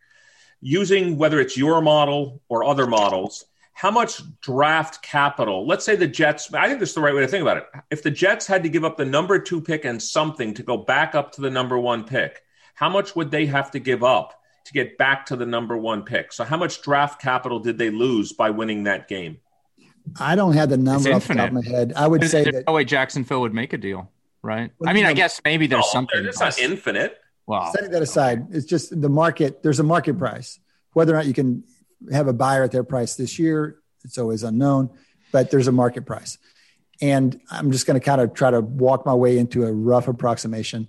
Using whether it's your model or other models, how much draft capital? Let's say the Jets. I think this is the right way to think about it. If the Jets had to give up the number two pick and something to go back up to the number one pick, how much would they have to give up? To get back to the number one pick. So, how much draft capital did they lose by winning that game? I don't have the number off the top of my head. I would say that no way Jacksonville would make a deal, right? Well, I mean, I guess maybe there's no, something. It's not infinite. Well, setting that aside, it's just the market. There's a market price. Whether or not you can have a buyer at their price this year, it's always unknown. But there's a market price, and I'm just going to kind of try to walk my way into a rough approximation.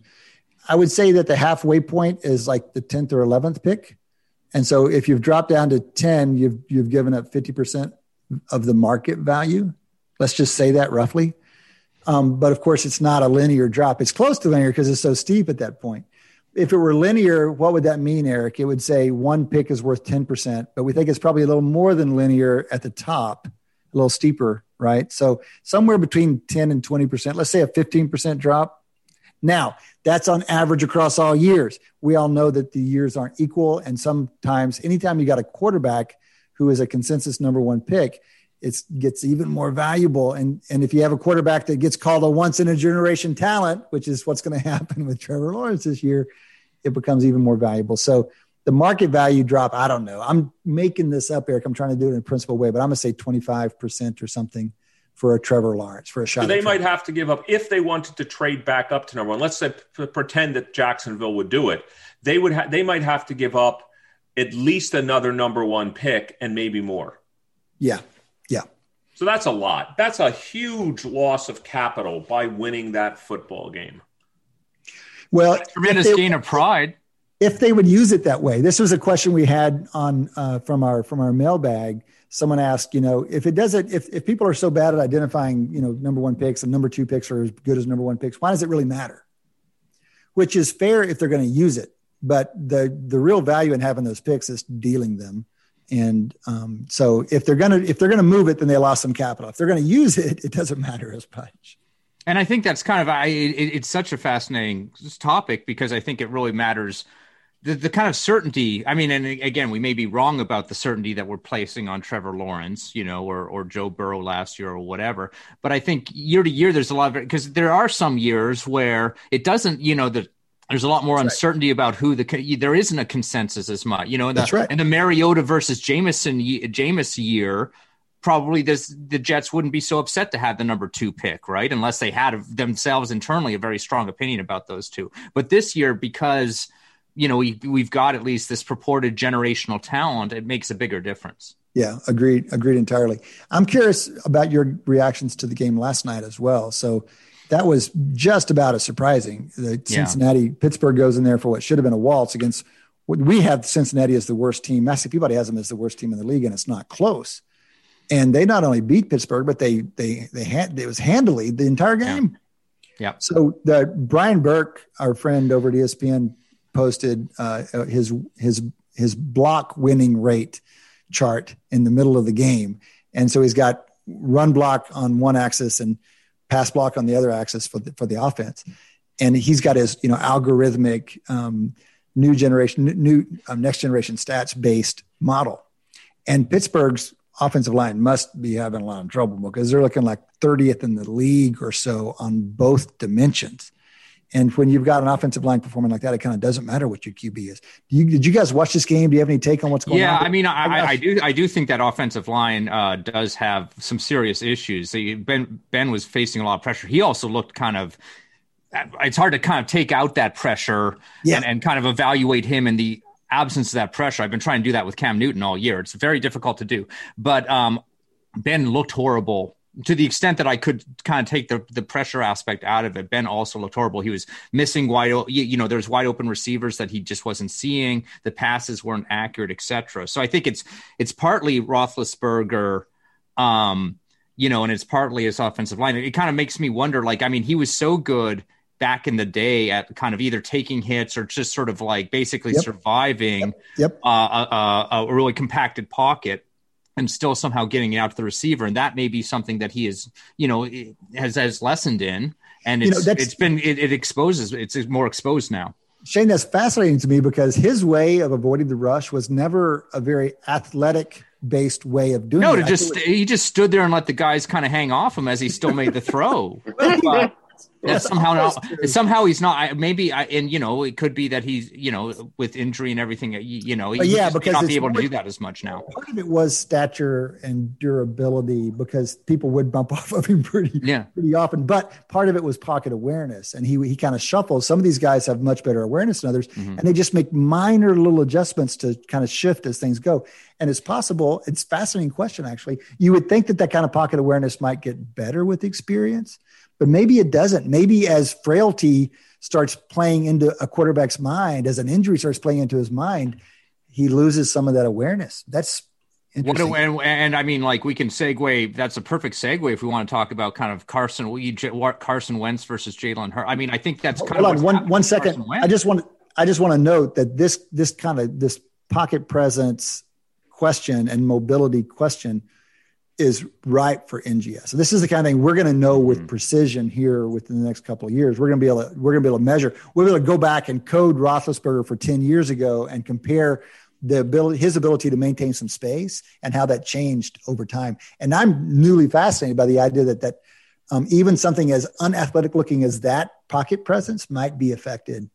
I would say that the halfway point is like the 10th or 11th pick. And so if you've dropped down to 10, you've, you've given up 50% of the market value. Let's just say that roughly. Um, but of course, it's not a linear drop. It's close to linear because it's so steep at that point. If it were linear, what would that mean, Eric? It would say one pick is worth 10%, but we think it's probably a little more than linear at the top, a little steeper, right? So somewhere between 10 and 20%, let's say a 15% drop. Now, that's on average across all years. We all know that the years aren't equal. And sometimes, anytime you got a quarterback who is a consensus number one pick, it gets even more valuable. And, and if you have a quarterback that gets called a once in a generation talent, which is what's going to happen with Trevor Lawrence this year, it becomes even more valuable. So the market value drop, I don't know. I'm making this up, Eric. I'm trying to do it in a way, but I'm going to say 25% or something for a Trevor Lawrence for a shot. So they might have to give up if they wanted to trade back up to number one. Let's say p- pretend that Jacksonville would do it. They would ha- they might have to give up at least another number one pick and maybe more. Yeah, yeah. So that's a lot. That's a huge loss of capital by winning that football game. Well, tremendous they, gain of pride. If they would use it that way, this was a question we had on uh, from our from our mailbag someone asked, you know, if it doesn't, if, if people are so bad at identifying, you know, number one picks and number two picks are as good as number one picks, why does it really matter? Which is fair if they're going to use it, but the the real value in having those picks is dealing them. And um, so if they're gonna if they're gonna move it, then they lost some capital. If they're gonna use it, it doesn't matter as much. And I think that's kind of I, it, it's such a fascinating topic because I think it really matters the, the kind of certainty i mean and again we may be wrong about the certainty that we're placing on trevor lawrence you know or, or joe burrow last year or whatever but i think year to year there's a lot of because there are some years where it doesn't you know the there's a lot more That's uncertainty right. about who the there isn't a consensus as much. You know, in the, That's right. in the Mariota versus Jameson Jameis year, probably this, the Jets wouldn't be so upset to have the number two pick, right? Unless they had themselves internally a very strong opinion about those two. But this year, because you know we we've got at least this purported generational talent, it makes a bigger difference. Yeah, agreed. Agreed entirely. I'm curious about your reactions to the game last night as well. So that was just about as surprising. The Cincinnati yeah. Pittsburgh goes in there for what should have been a waltz against. We have Cincinnati as the worst team. Massive everybody has them as the worst team in the league, and it's not close. And they not only beat Pittsburgh, but they they they had it was handily the entire game. Yeah. yeah. So the Brian Burke, our friend over at ESPN, posted uh, his his his block winning rate chart in the middle of the game, and so he's got run block on one axis and pass block on the other axis for the, for the offense. And he's got his, you know, algorithmic, um, new generation, new um, next generation stats based model. And Pittsburgh's offensive line must be having a lot of trouble because they're looking like 30th in the league or so on both dimensions. And when you've got an offensive line performing like that, it kind of doesn't matter what your QB is. You, did you guys watch this game? Do you have any take on what's going yeah, on? Yeah, I mean, I, I, do. I do think that offensive line uh, does have some serious issues. Ben Ben was facing a lot of pressure. He also looked kind of. It's hard to kind of take out that pressure yeah. and, and kind of evaluate him in the absence of that pressure. I've been trying to do that with Cam Newton all year. It's very difficult to do. But um, Ben looked horrible to the extent that I could kind of take the, the pressure aspect out of it, Ben also looked horrible. He was missing wide, you, you know, there's wide open receivers that he just wasn't seeing. The passes weren't accurate, etc. So I think it's it's partly Roethlisberger, um, you know, and it's partly his offensive line. It, it kind of makes me wonder. Like, I mean, he was so good back in the day at kind of either taking hits or just sort of like basically yep. surviving yep. Yep. Uh, a, a, a really compacted pocket and still somehow getting it out to the receiver. And that may be something that he is, you know, has has lessened in, and it's you know, it's been it, it exposes it's more exposed now. Shane, that's fascinating to me because his way of avoiding the rush was never a very athletic based way of doing no, it. No, just he just stood there and let the guys kind of hang off him as he still made the throw. but, that somehow not, somehow he's not. Maybe I, and you know it could be that he's you know with injury and everything. You, you know, yeah, because not be able to do that as much now. Part of it was stature and durability because people would bump off of him pretty yeah. pretty often. But part of it was pocket awareness, and he he kind of shuffles. Some of these guys have much better awareness than others, mm-hmm. and they just make minor little adjustments to kind of shift as things go. And it's possible. It's fascinating question actually. You would think that that kind of pocket awareness might get better with experience but maybe it doesn't. Maybe as frailty starts playing into a quarterback's mind, as an injury starts playing into his mind, he loses some of that awareness. That's interesting. What, and, and, I mean, like we can segue. That's a perfect segue if we want to talk about kind of Carson Carson Wentz versus Jalen Hurts. I mean, I think that's kind Hold of on one one second. I just want I just want to note that this this kind of this pocket presence question and mobility question is ripe for NGS. So this is the kind of thing we're going to know with mm-hmm. precision here within the next couple of years. We're going to be able to we're going to be able to measure. We're able to go back and code Roethlisberger for ten years ago and compare the ability his ability to maintain some space and how that changed over time. And I'm newly fascinated by the idea that that um, even something as unathletic looking as that pocket presence might be affected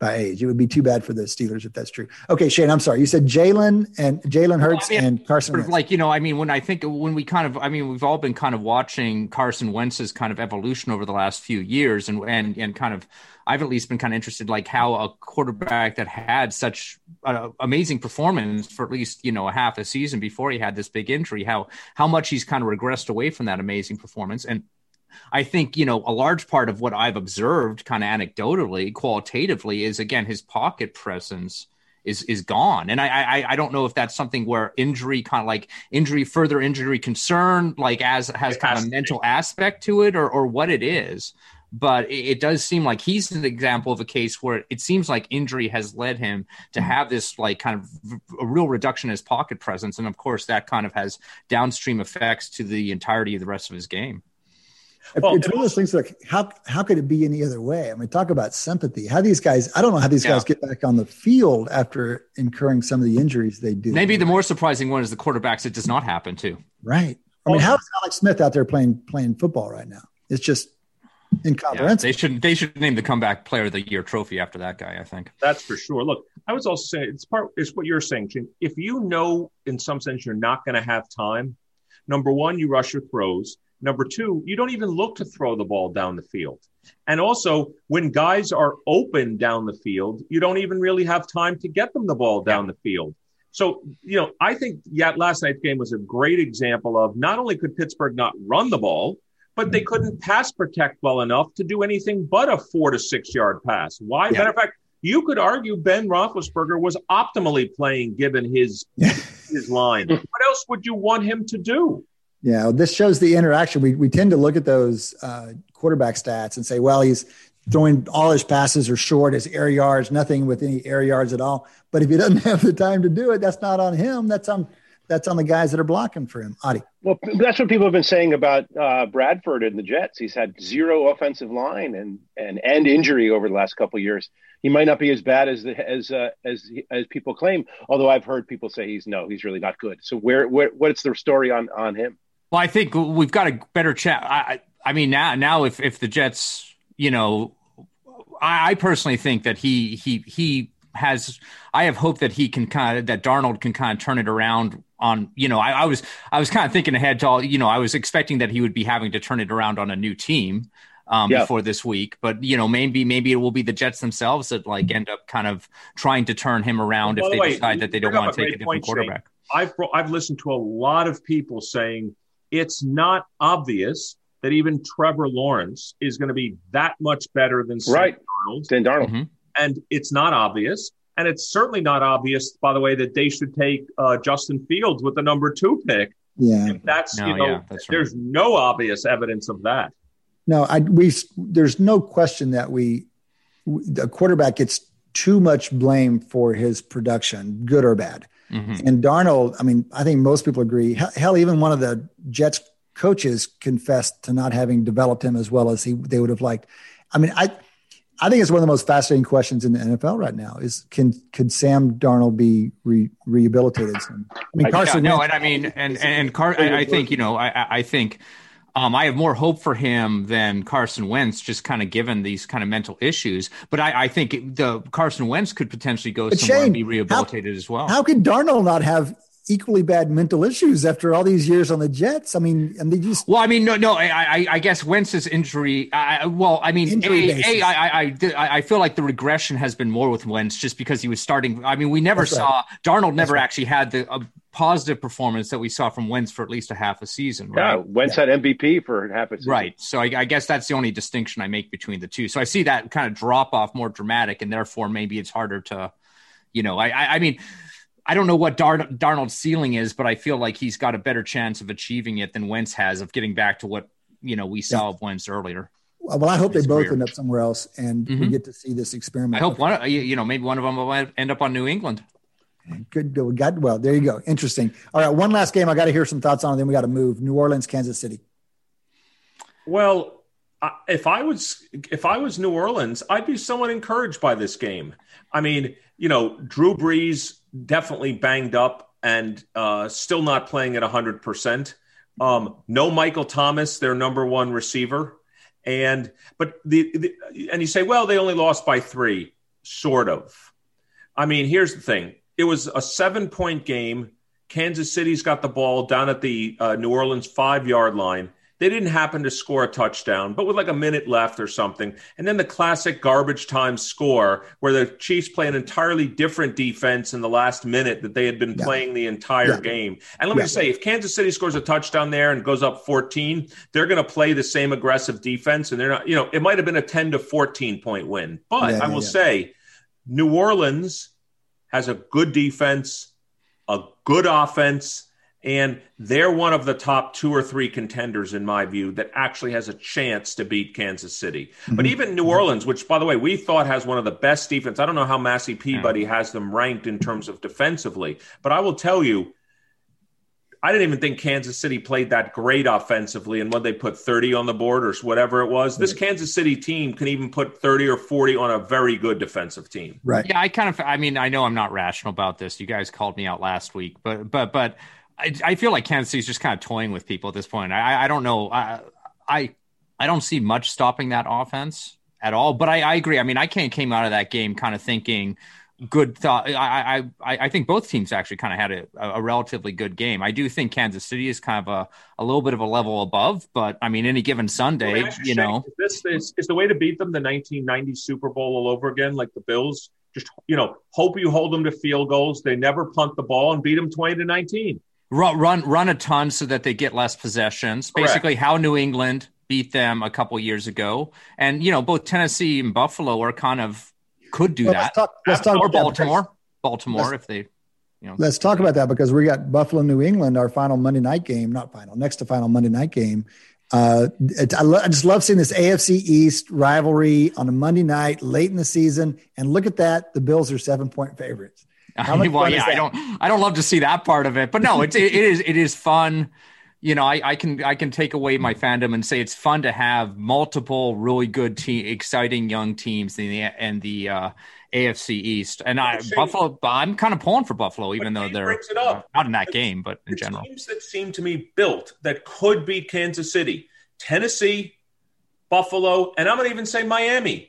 by age. It would be too bad for the Steelers if that's true. Okay, Shane, I'm sorry. You said Jalen and Jalen Hurts well, I mean, and Carson. Sort of like you know, I mean, when I think when we kind of, I mean, we've all been kind of watching Carson Wentz's kind of evolution over the last few years, and and and kind of, I've at least been kind of interested, like how a quarterback that had such uh, amazing performance for at least you know a half a season before he had this big injury, how how much he's kind of regressed away from that amazing performance, and I think, you know, a large part of what I've observed kind of anecdotally, qualitatively, is again his pocket presence is is gone. And I, I I don't know if that's something where injury kind of like injury, further injury concern, like as has kind of mental aspect to it, or or what it is. But it, it, does seem like he's an example of a case where it seems like injury has led him to have this like kind of a real reduction in his pocket presence, and of course that kind of has downstream effects to the entirety of the rest of his game. Well, it's one of those things like how how could it be any other way? I mean, talk about sympathy. How these guys? I don't know how these yeah. guys get back on the field after incurring some of the injuries they do. Maybe the more surprising one is the quarterbacks. It does not happen to. Right. I mean, how is Alex Smith out there playing playing football right now? It's just in Yeah, they should they should name the comeback player of the year trophy after that guy. I think that's for sure. Look, I was also saying it's part it's what you're saying. Jim. If you know in some sense you're not going to have time, number one, you rush your throws. Number two, you don't even look to throw the ball down the field. And also, when guys are open down the field, you don't even really have time to get them the ball down the field. So, you know, I think yeah, last night's game was a great example of not only could Pittsburgh not run the ball, but they mm-hmm. couldn't pass protect well enough to do anything but a four to six yard pass. Why? Yeah. Matter of fact, you could argue Ben Roethlisberger was optimally playing given his his line. What else would you want him to do? Yeah, this shows the interaction. We we tend to look at those uh, quarterback stats and say, well, he's throwing all his passes are short, his air yards, nothing with any air yards at all. But if he doesn't have the time to do it, that's not on him. That's on that's on the guys that are blocking for him. Adi. Well, that's what people have been saying about uh, Bradford and the Jets. He's had zero offensive line and and and injury over the last couple years. He might not be as bad as the, as uh, as as people claim. Although I've heard people say he's no, he's really not good. So where, where what's the story on on him? Well, I think we've got a better chat. I, I mean, now now if if the Jets, you know, I, I personally think that he he he has. I have hope that he can kind of that Darnold can kind of turn it around on you know I, I, was I was kind of thinking ahead to all you know I was expecting that he would be having to turn it around on a new team um, yeah. before this week, but you know maybe maybe it will be the Jets themselves that like end up kind of trying to turn him around well, if they way, decide that they don't want to take a different quarterback. I've I've listened to a lot of people saying it's not obvious that even Trevor Lawrence is going to be that much better than right. Darnold. Dan Darnold. Mm-hmm. And it's not obvious. And it's certainly not obvious, by the way, that they should take uh, Justin Fields with the number two pick. Yeah, if that's no, you know, yeah, that's there's right. no obvious evidence of that. No, I we there's no question that we the quarterback gets too much blame for his production, good or bad. Mm-hmm. And Darnold, I mean, I think most people agree. Hell, even one of the Jets coaches confessed to not having developed him as well as he they would have liked. I mean, I I think it's one of the most fascinating questions in the NFL right now is can could Sam Darnold be re, rehabilitated? I mean, Carson. Yeah, no, and I mean, and and, and Car- I, I, think you know, I I think. Um, I have more hope for him than Carson Wentz, just kind of given these kind of mental issues. But I, I think the Carson Wentz could potentially go but somewhere Shane, and be rehabilitated how, as well. How could Darnold not have equally bad mental issues after all these years on the Jets. I mean, and they just well, I mean, no, no, I, I guess Wentz's injury. I, well, I mean, a, a, I, I, I feel like the regression has been more with Wentz just because he was starting. I mean, we never That's saw right. Darnold never right. actually had the a positive performance that we saw from Wentz for at least a half a season. Right? Yeah, Wentz yeah. had MVP for half a season. Right. So I, I guess that's the only distinction I make between the two. So I see that kind of drop off more dramatic, and therefore maybe it's harder to, you know, I, I, I mean I don't know what Dar- Darnold's ceiling is, but I feel like he's got a better chance of achieving it than Wentz has of getting back to what you know we saw yeah. of Wentz earlier. Well, I hope they both career. end up somewhere else, and mm-hmm. we get to see this experiment. I hope one, you know, maybe one of them will end up on New England. Good, got well. There you go. Interesting. All right, one last game. I got to hear some thoughts on, it, then we got to move. New Orleans, Kansas City. Well, if I was if I was New Orleans, I'd be somewhat encouraged by this game. I mean, you know, Drew Brees definitely banged up and uh, still not playing at 100%. Um, no Michael Thomas, their number one receiver. And, but the, the, and you say, well, they only lost by three, sort of. I mean, here's the thing it was a seven point game. Kansas City's got the ball down at the uh, New Orleans five yard line. They didn't happen to score a touchdown, but with like a minute left or something. And then the classic garbage time score where the Chiefs play an entirely different defense in the last minute that they had been yeah. playing the entire yeah. game. And let me just say, if Kansas City scores a touchdown there and goes up 14, they're going to play the same aggressive defense. And they're not, you know, it might have been a 10 to 14 point win. But I will say, New Orleans has a good defense, a good offense and they're one of the top two or three contenders, in my view, that actually has a chance to beat Kansas City. Mm-hmm. But even New Orleans, which, by the way, we thought has one of the best defense. I don't know how Massey Peabody has them ranked in terms of defensively, but I will tell you, I didn't even think Kansas City played that great offensively. And when they put 30 on the board or whatever it was, this Kansas City team can even put 30 or 40 on a very good defensive team. Right. Yeah, I kind of, I mean, I know I'm not rational about this. You guys called me out last week, but, but, but, I, I feel like Kansas City's just kind of toying with people at this point. I, I don't know. I, I I don't see much stopping that offense at all. But I, I agree. I mean, I can't came out of that game kind of thinking good thought. I, I, I think both teams actually kind of had a, a relatively good game. I do think Kansas City is kind of a, a little bit of a level above, but I mean, any given Sunday, you know, this is, is the way to beat them the 1990 Super Bowl all over again, like the Bills. Just you know, hope you hold them to field goals. They never punt the ball and beat them 20 to 19. Run, run, run a ton so that they get less possessions. Correct. Basically, how New England beat them a couple years ago, and you know, both Tennessee and Buffalo are kind of could do Well, that. let's talk, let's talk or that Baltimore, Baltimore, Let's- if they, you know, Let's talk about that because we got Buffalo, New England, our final Monday night game, not final, next to final Monday night game. Uh, I, lo- I just love seeing this AFC East rivalry on a Monday night late in the season. And look at that. The Bills are seven point favorites. How much well, fun is yeah, I don't, I don't love to see that part of it, but no, it's, it, it is, it is fun. You know, I, I can, I can take away my fandom and say it's fun to have multiple really good team, exciting young teams in the and the uh, AFC East. And I, Buffalo, I'm kind of pulling for Buffalo, even though they're brings it up. not in that game, but in general. teams that seem to me built that could be Kansas City, Tennessee, Buffalo, and I'm going to even say Miami.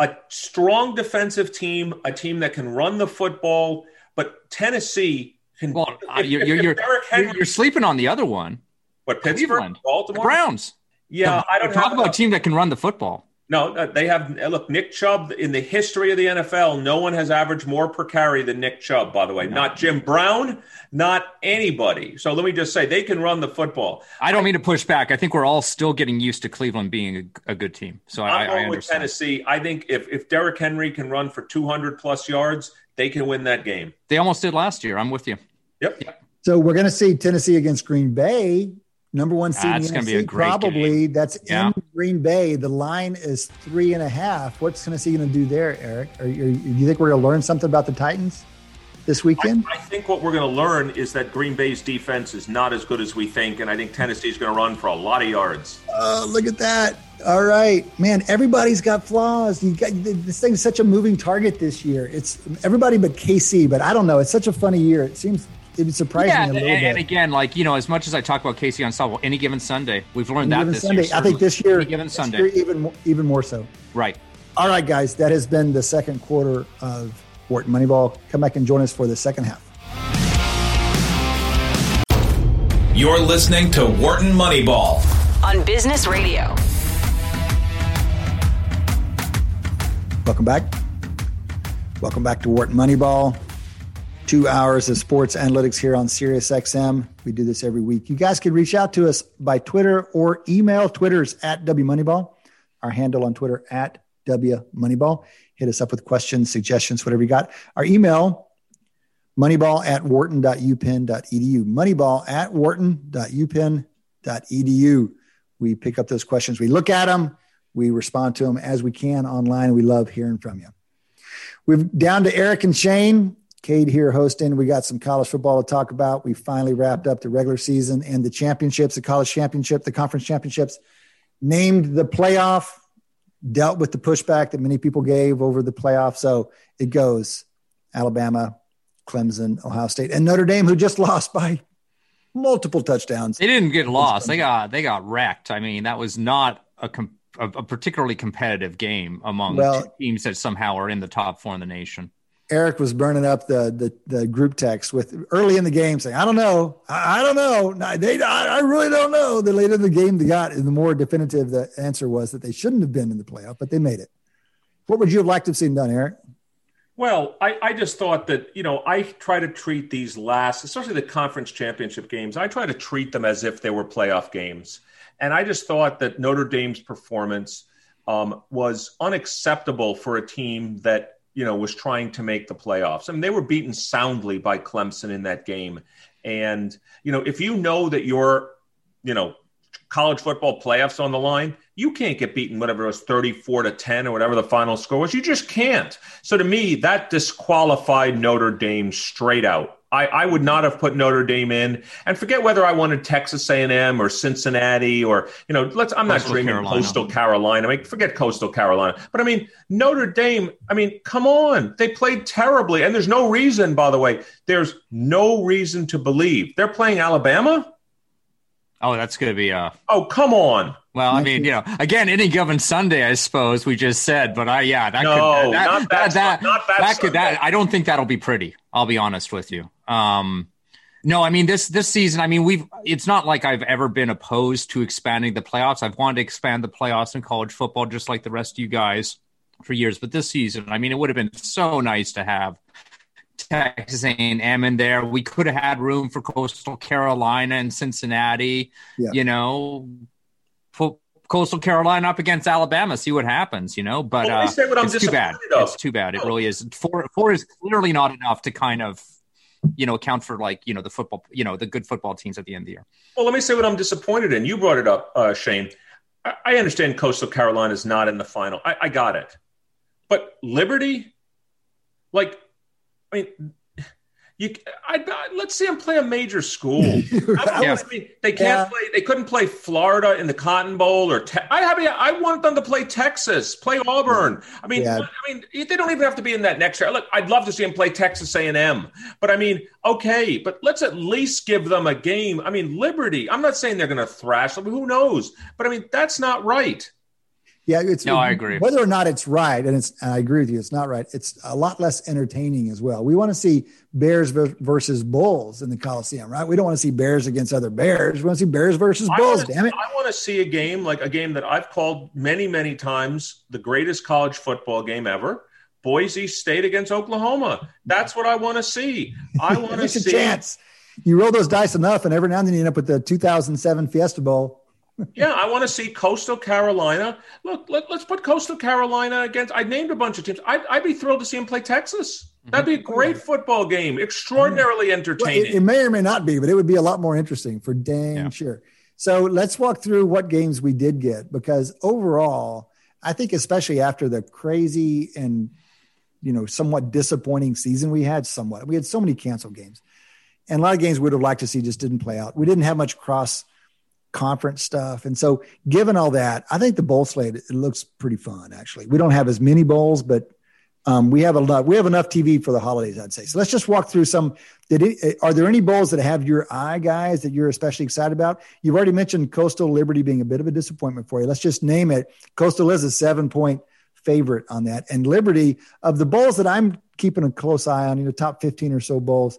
A strong defensive team, a team that can run the football, but Tennessee can. Well, if- you're, if- you're, if you're, you're, Henry- you're sleeping on the other one, what Pittsburgh, Cleveland, the Baltimore, Browns. Yeah, I don't talk have about a team that can run the football. No, uh, they have. uh, Look, Nick Chubb in the history of the NFL, no one has averaged more per carry than Nick Chubb. By the way, not Jim Brown, not anybody. So let me just say, they can run the football. I don't mean to push back. I think we're all still getting used to Cleveland being a, a good team. So I, I'm I going with understand. Tennessee. I think if if Derrick Henry can run for 200 plus yards, they can win that game. They almost did last year. I'm with you. Yep. So we're going to see Tennessee against Green Bay, number one seed. in That's the gonna be a NFC, great Probably that's Yeah. in Green Bay. The line is three and a half. What's Tennessee going to do there, Eric? Are, you- do you think we're going to learn something about the Titans this weekend? I think what we're going to learn is that Green Bay's defense is not as good as we think, and I think Tennessee's going to run for a lot of yards. Oh, look at that. All right, man. Everybody's got flaws. You got this thing's such a moving target this year. It's everybody but KC, but I don't know. It's such a funny year. It seems it would surprise Yeah, me a and, little and bit. again, like you know, as much as I talk about KC Unstoppable, any given Sunday, we've learned Any that given this Sunday. year. I think this year, any given this Sunday, year even more, even more so. right? All right, guys, that has been the second quarter of Wharton Moneyball. Come back and join us for the second half. You're listening to Wharton Moneyball. on Business Radio. Welcome back. Welcome back to Wharton Moneyball. Two hours of sports analytics here on Sirius XM. We do this every week. You guys can reach out to us by Twitter or email. Twitter's at W Moneyball. Our handle on Twitter at W Moneyball. Hit us up with questions, suggestions, whatever you got. Our email, moneyball at wharton.upenn.edu. Moneyball at wharton.upenn.edu. We pick up those questions. We look at them. We respond to them as we can online. We love hearing from you. We've down to Eric and Shane. Cade here hosting. We got some college football to talk about. We finally wrapped up the regular season and the championships, the college championship, the conference championships, named the playoff, dealt with the pushback that many people gave over the playoff. So it goes Alabama, Clemson, Ohio State, and Notre Dame, who just lost by multiple touchdowns. They didn't get lost. They got they got wrecked. I mean, that was not a com- a, a particularly competitive game among Well- teams that somehow are in the top four in the nation. Eric was burning up the, the the group text with early in the game saying, "I don't know, I, I don't know, they, I, I really don't know." The later in the game they got, the more definitive the answer was that they shouldn't have been in the playoff, but they made it. What would you have liked to have seen done, Eric? Well, I, I just thought that, you know, I try to treat these last, especially the conference championship games, I try to treat them as if they were playoff games. And I just thought that Notre Dame's performance um, was unacceptable for a team that, you know, was trying to make the playoffs. I mean, they were beaten soundly by Clemson in that game. And, you know, if you know that your, you know, college football playoffs on the line, you can't get beaten, whatever it was, 34 to 10 or whatever the final score was. You just can't. So to me, that disqualified Notre Dame straight out. I, I would not have put Notre Dame in, and forget whether I wanted Texas A&M or Cincinnati or you know. Let's. I'm not dreaming Carolina. Coastal Carolina. I mean, forget Coastal Carolina. But I mean, Notre Dame. I mean, come on, they played terribly, and there's no reason. By the way, there's no reason to believe they're playing Alabama. Oh, that's going to be uh Oh, come on. Well, I mean, you know, again, any given Sunday, I suppose we just said, but I, yeah, that no, could, that, not that, that, not that, that could, that, I don't think that'll be pretty. I'll be honest with you. Um, no, I mean this this season. I mean we've. It's not like I've ever been opposed to expanding the playoffs. I've wanted to expand the playoffs in college football, just like the rest of you guys, for years. But this season, I mean, it would have been so nice to have Texas A&M in there. We could have had room for Coastal Carolina and Cincinnati. Yeah. You know, put Coastal Carolina up against Alabama, see what happens. You know, but well, uh, it's too bad. Of. It's too bad. It really is. Four four is clearly not enough to kind of you know account for like you know the football you know the good football teams at the end of the year. Well, let me say what I'm disappointed in. You brought it up, uh, Shane. I, I understand Coastal Carolina is not in the final. I, I got it, but Liberty, like, I mean, you, I, I, let's see them play a major school. yeah. I mean, they can't yeah. play. They couldn't play Florida in the Cotton Bowl or te- I have. I want them to play Texas, play Auburn. I mean, yeah. I mean, they don't even have to be in that next year. Look, I'd love to see them play Texas A and M, but I mean, okay, but let's at least give them a game. I mean, Liberty. I'm not saying they're going to thrash them. Who knows? But I mean, that's not right. Yeah, it's no, I agree. Whether or not it's right, and it's and I agree with you, it's not right. It's a lot less entertaining as well. We want to see Bears versus Bulls in the Coliseum, right? We don't want to see Bears against other Bears. We want to see Bears versus Bulls. Wanna, damn it! I want to see a game like a game that I've called many, many times the greatest college football game ever. Boise State against Oklahoma. That's what I want to see. I want to see. a chance. You roll those dice enough, and every now and then you end up with the 2007 Fiesta Bowl yeah, I want to see Coastal Carolina. Look, let, us put Coastal Carolina against. I named a bunch of teams. I'd, I'd be thrilled to see them play Texas. That'd be a mm-hmm. great football game, extraordinarily entertaining. Well, it, it, may or may not be, but it would be a lot more interesting for dang yeah. sure. So let's walk through what games we did get because overall, I think especially after the crazy and you know somewhat disappointing season we had, somewhat we had so many canceled games, and a lot of games we would have liked to see just didn't play out. We didn't have much cross conference stuff. And so, given all that, I think the bowl slate it looks pretty fun. Actually, we don't have as many bowls, but um, we have a lot. We have enough TV for the holidays, I'd say. So let's just walk through some. Did it, are there any bowls that have your eye, guys, that you're especially excited about? You've already mentioned Coastal Liberty being a bit of a disappointment for you. Let's just name it. Coastal is a seven point favorite on that, and Liberty of the bowls that I'm keeping a close eye on, you know, top 15 or so bowls.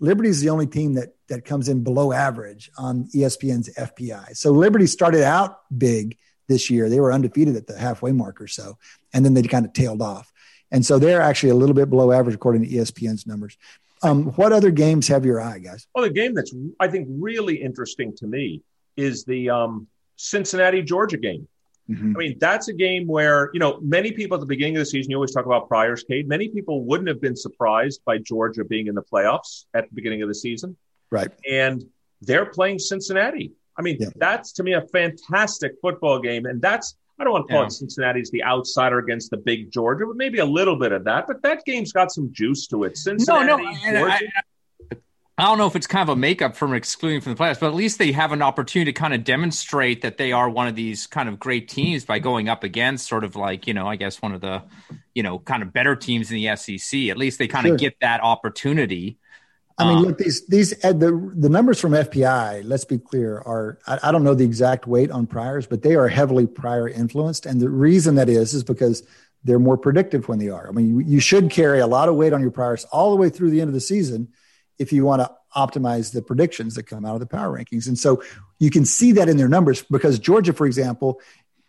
Liberty is the only team that that comes in below average on ESPN's FPI. So Liberty started out big this year. They were undefeated at the halfway mark or so, and then they kind of tailed off. And so they're actually a little bit below average according to ESPN's numbers. Um, what other games have your eye, guys? Well, the game that's I think really interesting to me is the um, Cincinnati Georgia game. Mm-hmm. I mean, that's a game where, you know, many people at the beginning of the season, you always talk about priors Cade. Many people wouldn't have been surprised by Georgia being in the playoffs at the beginning of the season. Right. And they're playing Cincinnati. I mean, yeah. that's to me a fantastic football game. And that's, I don't want to call yeah. it Cincinnati's the outsider against the big Georgia, but maybe a little bit of that. But that game's got some juice to it. Cincinnati, no, no, I, I don't know if it's kind of a makeup from excluding from the playoffs, but at least they have an opportunity to kind of demonstrate that they are one of these kind of great teams by going up against sort of like, you know, I guess one of the, you know, kind of better teams in the SEC. At least they kind sure. of get that opportunity. I mean, um, look, these these uh, the the numbers from FPI. Let's be clear. Are I, I, don't know the exact weight on priors, but they are heavily prior influenced, and the reason that is is because they're more predictive when they are. I mean, you, you should carry a lot of weight on your priors all the way through the end of the season if you want to optimize the predictions that come out of the power rankings. And so you can see that in their numbers because Georgia, for example,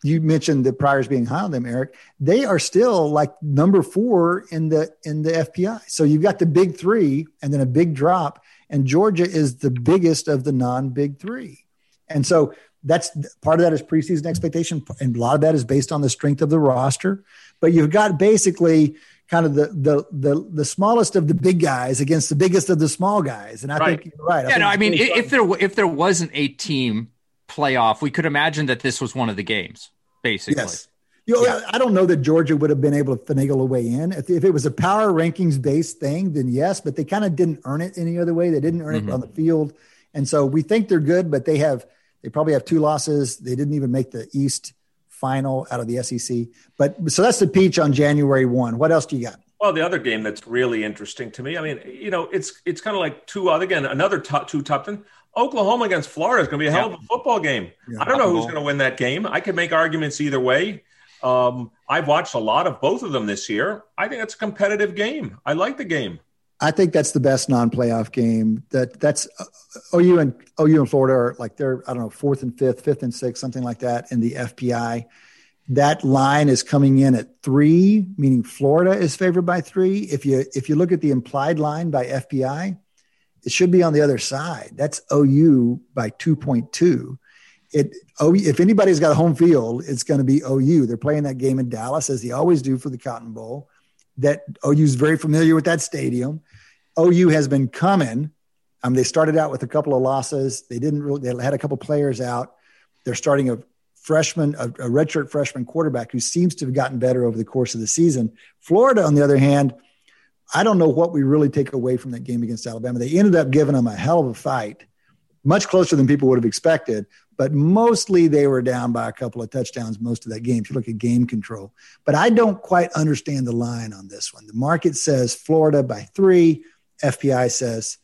you mentioned the priors being high on them, Eric. They are still like number four in the in the FPI. So you've got the big three and then a big drop, and Georgia is the biggest of the non-big three. And so that's part of that is preseason expectation, and a lot of that is based on the strength of the roster. But you've got basically kind of the the the, the smallest of the big guys against the biggest of the small guys. And I right. think you're right. I yeah, no, I mean, if there if there wasn't a team playoff, we could imagine that this was one of the games, basically. Yes. You know, yeah. I don't know that Georgia would have been able to finagle a way in. If, if it was a power rankings based thing, then yes, but they kind of didn't earn it any other way. They didn't earn mm-hmm. it on the field. And so we think they're good, but they have, they probably have two losses. They didn't even make the East final out of the SEC. But so that's the peach on January 1. What else do you got? Well, the other game that's really interesting to me, I mean, you know, it's it's kind of like two other again another top, two top ten. Oklahoma against Florida is going to be a hell of a football game. Yeah. I don't know who's going to win that game. I could make arguments either way. Um, I've watched a lot of both of them this year. I think it's a competitive game. I like the game. I think that's the best non-playoff game. That that's uh, OU and OU and Florida are like they're I don't know fourth and fifth, fifth and sixth, something like that in the FPI. That line is coming in at three, meaning Florida is favored by three. If you if you look at the implied line by FPI, it should be on the other side. That's OU by two point two. It oh if anybody's got a home field, it's going to be OU. They're playing that game in Dallas as they always do for the Cotton Bowl that OU is very familiar with that stadium. OU has been coming. Um, they started out with a couple of losses. They didn't really. They had a couple players out. They're starting a freshman, a, a redshirt freshman quarterback who seems to have gotten better over the course of the season. Florida, on the other hand, I don't know what we really take away from that game against Alabama. They ended up giving them a hell of a fight, much closer than people would have expected but mostly they were down by a couple of touchdowns most of that game if you look at game control. But I don't quite understand the line on this one. The market says Florida by three, FPI says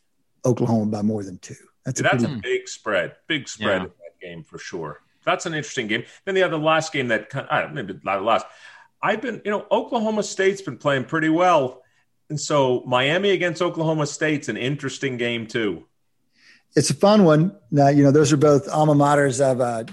Oklahoma by more than two. That's, a, that's pretty- a big spread, big spread yeah. in that game for sure. That's an interesting game. Then the other last game that uh, maybe not last. I've been, you know, Oklahoma State's been playing pretty well. And so Miami against Oklahoma State's an interesting game too it's a fun one. Now, you know, those are both alma maters of uh,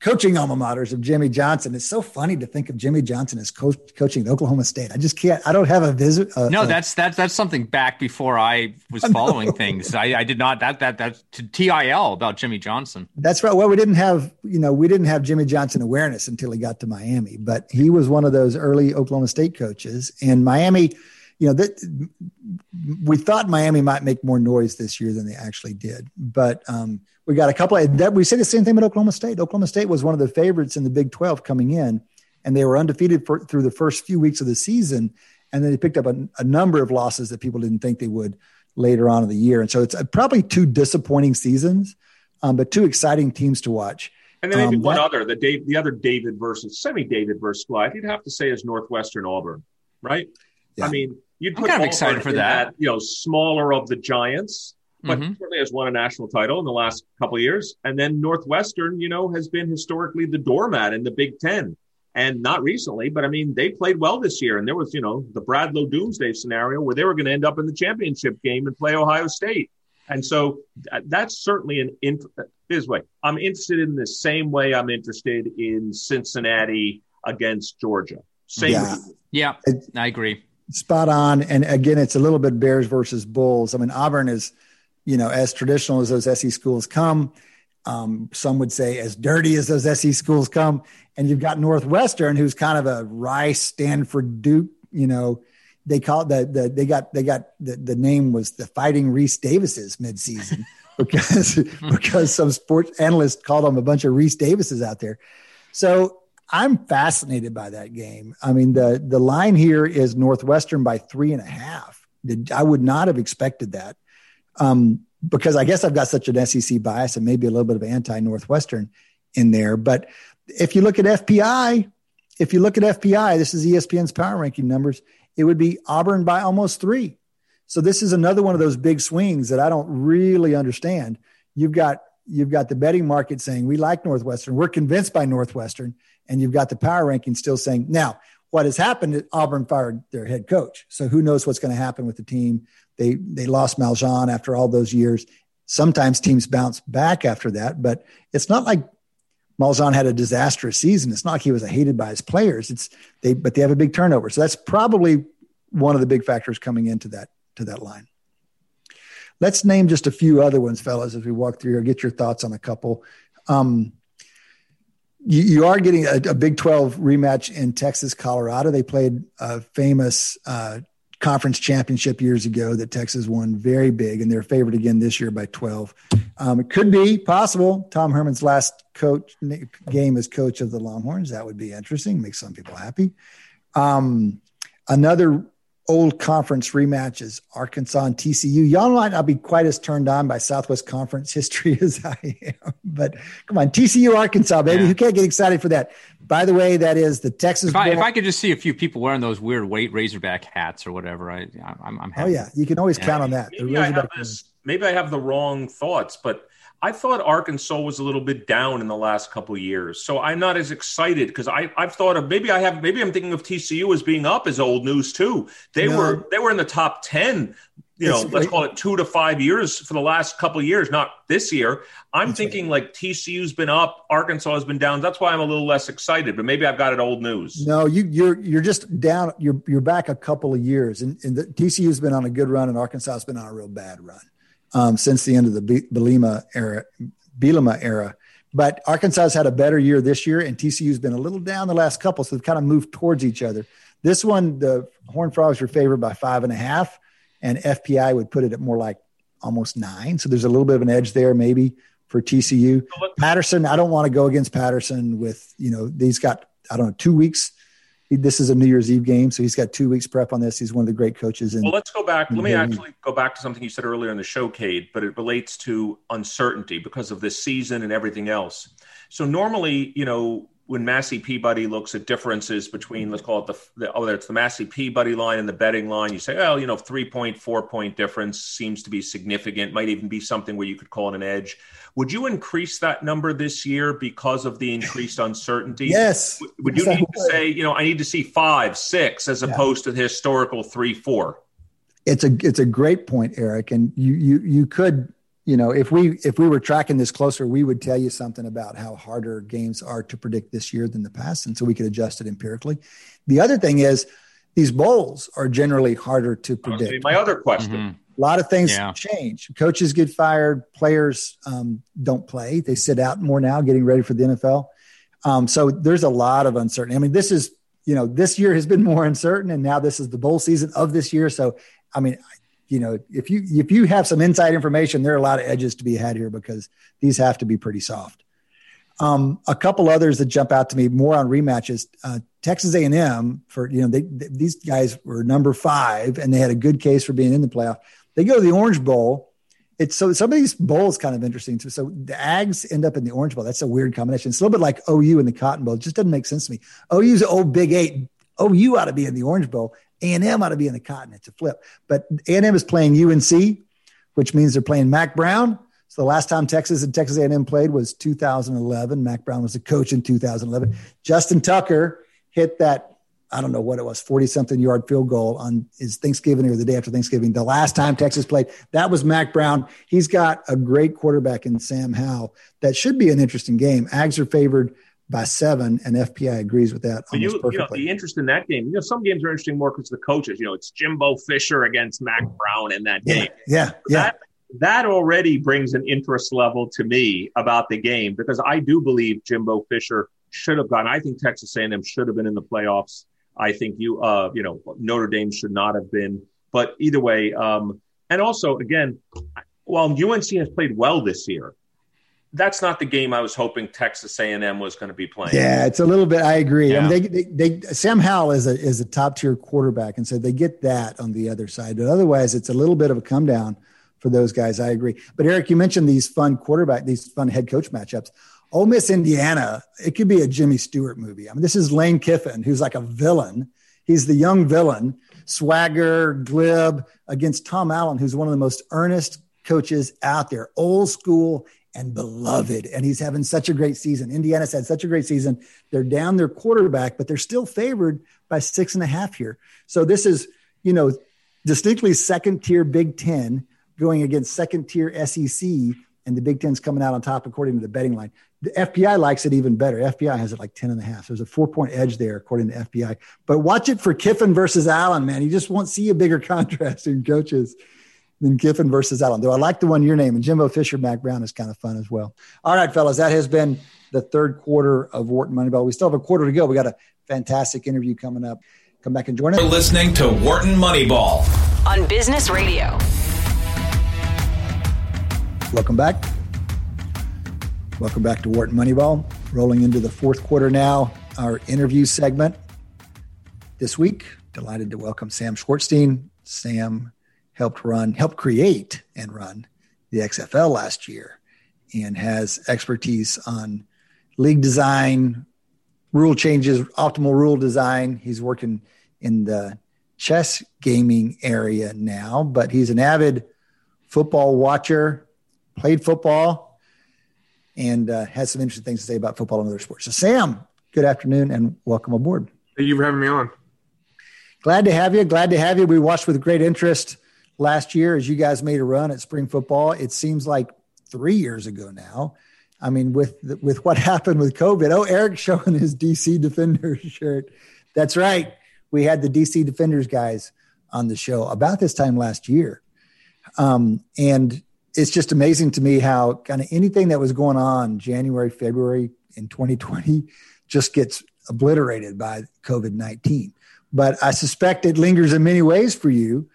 coaching alma maters of Jimmy Johnson. It's so funny to think of Jimmy Johnson as coach, coaching Oklahoma State. I just can't. I don't have a visit. Uh, no, that's that's that's something back before I was following things. I, I did not that that that to TIL about Jimmy Johnson. That's right. Well, we didn't have you know we didn't have Jimmy Johnson awareness until he got to Miami, but he was one of those early Oklahoma State coaches, and Miami you know that we thought Miami might make more noise this year than they actually did, but um, we got a couple of that. We say the same thing about Oklahoma State. Oklahoma State was one of the favorites in the Big Twelve coming in, and they were undefeated for, through the first few weeks of the season, and then they picked up a, a, number of losses that people didn't think they would later on in the year, and so it's probably two disappointing seasons, um, but two exciting teams to watch. And then maybe um, one that, other, the Dave, the other David versus semi David versus squad, you'd have to say is Northwestern Auburn, right? Yeah. I mean, You'd put I'm kind of excited for that. that. You know, smaller of the giants, but mm-hmm. certainly has won a national title in the last couple of years. And then Northwestern, you know, has been historically the doormat in the Big Ten. And not recently, but I mean, they played well this year. And there was, you know, the Bradlow Doomsday scenario where they were going to end up in the championship game and play Ohio State. And so that's certainly an int- this way. I'm interested in the same way I'm interested in Cincinnati against Georgia. Same. Yeah, yeah I agree spot on. And again, it's a little bit Bears versus Bulls. I mean, Auburn is, you know, as traditional as those SE schools come. Um, some would say as dirty as those SE schools come. And you've got Northwestern, who's kind of a Rice, Stanford, Duke. You know, they call it the, the they got they got the, the name was the Fighting Rece Davises midseason because because some sports analysts called them a bunch of Rece Davises out there. So I'm fascinated by that game. I mean, the the line here is Northwestern by three and a half. I would not have expected that um, because I guess I've got such an SEC bias and maybe a little bit of anti Northwestern in there. But if you look at FPI, if you look at FPI, this is ESPN's power ranking numbers. It would be Auburn by almost three. So this is another one of those big swings that I don't really understand. You've got you've got the betting market saying we like Northwestern. We're convinced by Northwestern and you've got the power ranking still saying now what has happened is Auburn fired their head coach. So who knows what's going to happen with the team? They they lost Malzahn after all those years. Sometimes teams bounce back after that, but it's not like Malzahn had a disastrous season. It's not like he was hated by his players. It's they but they have a big turnover. So that's probably one of the big factors coming into that to that line. Let's name just a few other ones, fellas, as we walk through here. Get your thoughts on a couple. Um, you, you are getting a, a, Big 12 rematch in Texas, Colorado. They played a famous uh, conference championship years ago that Texas won very big, and they're favored again this year by 12. Um, it could be possible Tom Herman's last coach game as coach of the Longhorns. That would be interesting, make some people happy. Um, another old conference rematches, Arkansas and TCU. Y'all might not be quite as turned on by Southwest Conference history as I am, but come on, TCU, Arkansas, baby. Yeah. Who can't get excited for that? By the way, that is the Texas. If I, if I, could just see a few people wearing those weird weight Razorback hats or whatever, I, I'm, I'm happy. Oh yeah, you can always yeah. count on that. Maybe I, this, maybe I have the wrong thoughts, but I thought Arkansas was a little bit down in the last couple of years, so I'm not as excited because I I've thought of maybe I have maybe I'm thinking of TCU as being up as old news too. They no. were they were in the top ten you know, let's call it two to five years for the last couple of years, not this year. I'm thinking right. like TCU's been up, Arkansas has been down. That's why I'm a little less excited. But maybe I've got it old news. No, you, you're you're just down. You're you're back a couple of years, and, and the, TCU's been on a good run, and Arkansas has been on a real bad run um, since the end of the Bielema era. Bielema era. But Arkansas has had a better year this year, and TCU's been a little down the last couple, so they've kind of moved towards each other. This one, the Horned Frogs were favored by five and a half and FPI would put it at more like almost nine. So there's a little bit of an edge there, maybe for TCU. Patterson, I don't want to go against Patterson with, you know, he's got, I don't know, two weeks. This is a New Year's Eve game, so he's got two weeks prep on this. He's one of the great coaches. In, well, let's go back. Let me actually go back to something you said earlier in the show, Cade, but it relates to uncertainty because of this season and everything else. So normally, you know, when Massey Peabody looks at differences between, let's call it the, the oh, it's the Massey Peabody line and the betting line, you say, well, you know, three point, four point difference seems to be significant, might even be something where you could call it an edge. Would you increase that number this year because of the increased uncertainty? Yes. Would, you need to say, you know, I need to see five, six, as yeah. opposed to the historical three, four? It's a it's a great point, Eric, and you you you could you know, if we if we were tracking this closer, we would tell you something about how harder games are to predict this year than the past, and so we could adjust it empirically. The other thing is, these bowls are generally harder to predict. My other question. Mm-hmm. A lot of things yeah. change. Coaches get fired. Players um, don't play. They sit out more now, getting ready for the NFL. Um, so there's a lot of uncertainty. I mean, this is you know this year has been more uncertain, and now this is the bowl season of this year. So I mean, you know, if you if you have some inside information, there are a lot of edges to be had here because these have to be pretty soft. Um, a couple others that jump out to me more on rematches. Uh, Texas A&M for you know they, they, these guys were number five and they had a good case for being in the playoff. They go to the Orange Bowl. It's so some of these bowls kind of interesting too. So the Ags end up in the Orange Bowl. That's a weird combination. It's a little bit like OU in the Cotton Bowl. It just doesn't make sense to me. OU's old Big Eight. OU ought to be in the Orange Bowl. A&M ought to be in the cotton. It's a flip. But A&M is playing UNC, which means they're playing Mack Brown. So the last time Texas and Texas A&M played was 2011. Mack Brown was a coach in 2011. Justin Tucker hit that I don't know what it was, 40 something yard field goal on his Thanksgiving or the day after Thanksgiving. The last time Texas played, that was Mack Brown. He's got a great quarterback in Sam Howell. That should be an interesting game. Ags are favored by seven, and FPI agrees with that. you, you know, the interest in that game, you know, some games are interesting more because the coaches, you know, it's Jimbo Fisher against Mack Brown in that game. Yeah, yeah. That, that already brings an interest level to me about the game because I do believe Jimbo Fisher should have gone. I think Texas A&M should have been in the playoffs. I think you, uh, you know, Notre Dame should not have been. But either way, um, and also again, while UNC has played well this year, that's not the game I was hoping Texas A&M was going to be playing. Yeah, it's a little bit. I agree. Yeah. I mean, they, they, they, Sam Howell is a is a top tier quarterback, and so they get that on the other side. But otherwise, it's a little bit of a come down for those guys. I agree. But Eric, you mentioned these fun quarterback, these fun head coach matchups. Ole Miss, Indiana. It could be a Jimmy Stewart movie. I mean, this is Lane Kiffin, who's like a villain. He's the young villain, swagger, glib, against Tom Allen, who's one of the most earnest coaches out there, old school and beloved. And he's having such a great season. Indiana's had such a great season. They're down their quarterback, but they're still favored by six and a half here. So this is, you know, distinctly second tier Big Ten going against second tier SEC, and the Big Ten's coming out on top according to the betting line. The FPI likes it even better. FPI has it like 10 and a half. So there's a four point edge there according to FPI. But watch it for Kiffin versus Allen, man. You just won't see a bigger contrast in coaches than Kiffin versus Allen. Though I like the one you're naming, Jimbo Fisher, Mack Brown is kind of fun as well. All right, fellas, that has been the third quarter of Wharton Moneyball. We still have a quarter to go. We got a fantastic interview coming up. Come back and join us. You're listening to Wharton Moneyball on Business Radio. Welcome back. Welcome back to Wharton Moneyball. Rolling into the fourth quarter now, our interview segment. This week, delighted to welcome Sam Schwartzstein. Sam helped run, helped create and run the XFL last year and has expertise on league design, rule changes, optimal rule design. He's working in the chess gaming area now, but he's an avid football watcher, played football, and uh, has some interesting things to say about football and other sports. So, Sam, good afternoon and welcome aboard. Thank you for having me on. Glad to have you. Glad to have you. We watched with great interest last year as you guys made a run at spring football. It seems like three years ago now. I mean, with with what happened with COVID. Oh, Eric showing his DC Defenders shirt. That's right. We had the DC Defenders guys on the show about this time last year, um, and it's just amazing to me how kind of anything that was going on January, February in 2020 just gets obliterated by COVID 19. But I suspect it lingers in many ways for you.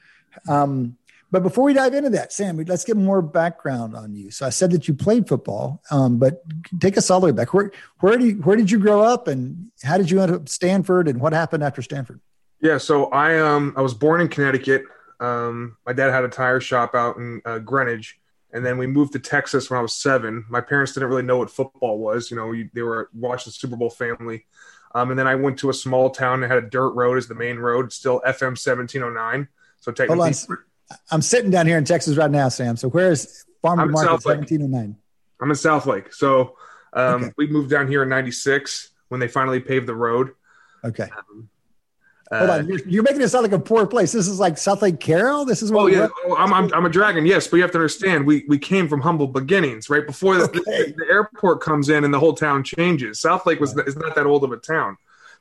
Um, but before we dive into that, Sam, let's get more background on you. So I said that you played football, um, but take us all the way back. Where where did you, where did you grow up, and how did you end up Stanford, and what happened after Stanford? Yeah, so I um I was born in Connecticut. Um, my dad had a tire shop out in uh, Greenwich, and then we moved to Texas when I was seven. My parents didn't really know what football was. You know, they were watching the Super Bowl family. Um, and then I went to a small town that had a dirt road as the main road. Still FM 1709. So technically, I'm sitting down here in Texas right now, Sam. So where is Farmer Market 1709? I'm in Southlake. So um, okay. we moved down here in 96 when they finally paved the road. Okay. Um, Hold on, uh, you're, you're, making it sound like a poor place. This is like Southlake Carroll. This is what. Oh yeah, oh, I'm, I'm, I'm a dragon. Yes, but you have to understand, we we came from humble beginnings, right? Before the, okay. the, the, airport comes in and the whole town changes. Southlake was right. is not that old of a town,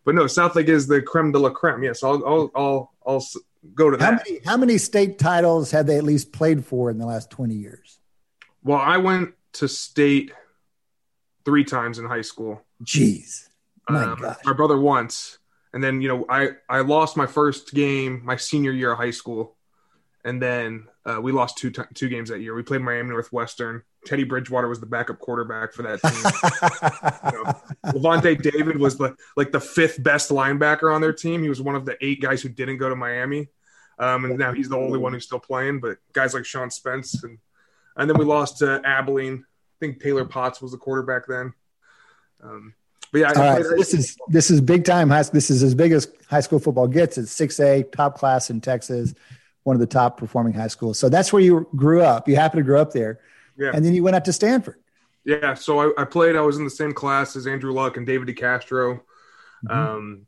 but no, Southlake is the creme de la creme. Yes, I'll I'll I'll, I'll go to that. How many how many state titles have they at least played for in the last twenty years? Well, I went to state three times in high school. Jeez, my um. My brother once and then you know I I lost my first game my senior year of high school, and then uh, we lost two t- two games that year. We played Miami Northwestern. Teddy Bridgewater was the backup quarterback for that team. you know, Lavonte David was the like the fifth best linebacker on their team. He was one of the eight guys who didn't go to Miami, um, and now he's the only one who's still playing. But guys like Sean Spence and and then we lost to Abilene. I think Taylor Potts was the quarterback then. Um, but yeah, right, so this is this is big time high. This is as big as high school football gets. It's six A, top class in Texas, one of the top performing high schools. So that's where you grew up. You happen to grow up there, yeah. And then you went out to Stanford. Yeah, so I, I played. I was in the same class as Andrew Luck and David DeCastro, mm-hmm. um,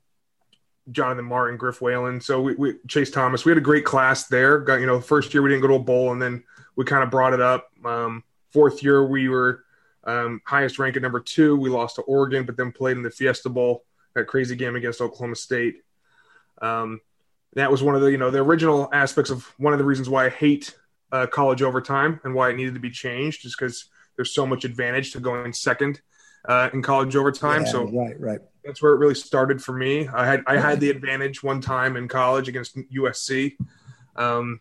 Jonathan Martin, Griff Whalen. So we, we Chase Thomas. We had a great class there. Got you know, first year we didn't go to a bowl, and then we kind of brought it up. Um, fourth year we were um, highest rank at number two. We lost to Oregon, but then played in the Fiesta Bowl, that crazy game against Oklahoma State. Um, that was one of the you know the original aspects of one of the reasons why I hate uh, college overtime and why it needed to be changed, is because there's so much advantage to going second uh, in college overtime. Yeah, so right, right. That's where it really started for me. I had I had the advantage one time in college against USC. Um,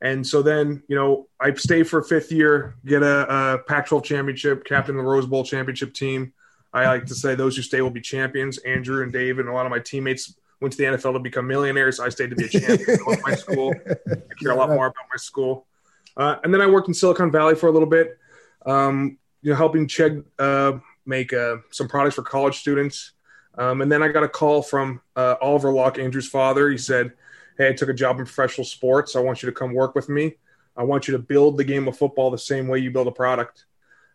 and so then, you know, I stay for a fifth year, get a, a Pac 12 championship, captain the Rose Bowl championship team. I like to say those who stay will be champions. Andrew and Dave and a lot of my teammates went to the NFL to become millionaires. I stayed to be a champion of my school. I care a lot more about my school. Uh, and then I worked in Silicon Valley for a little bit, um, you know, helping Chegg uh, make uh, some products for college students. Um, and then I got a call from uh, Oliver Luck, Andrew's father. He said, hey, I took a job in professional sports. I want you to come work with me. I want you to build the game of football the same way you build a product.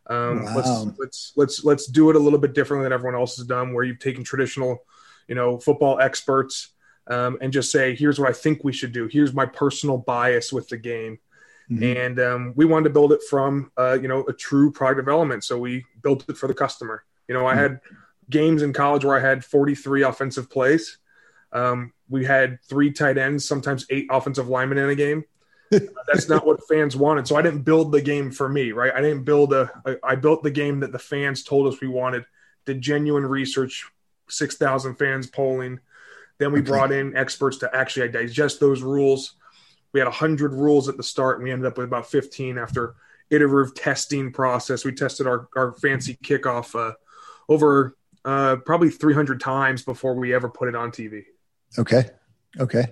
Um, wow. Let's let's let's let's do it a little bit differently than everyone else has done, where you've taken traditional, you know, football experts um, and just say, here's what I think we should do. Here's my personal bias with the game. Mm-hmm. And um, we wanted to build it from, uh, you know, a true product development. So we built it for the customer. You know, I mm-hmm. had games in college where I had 43 offensive plays. Um, we had three tight ends, sometimes eight offensive linemen in a game. That's not what fans wanted. So I didn't build the game for me, right? I didn't build a. I built the game that the fans told us we wanted. The genuine research, six thousand fans polling. Then we okay. brought in experts to actually digest those rules. We had hundred rules at the start, and we ended up with about fifteen after iterative testing process. We tested our our fancy kickoff uh, over uh, probably 300 times before we ever put it on TV. Okay. Okay.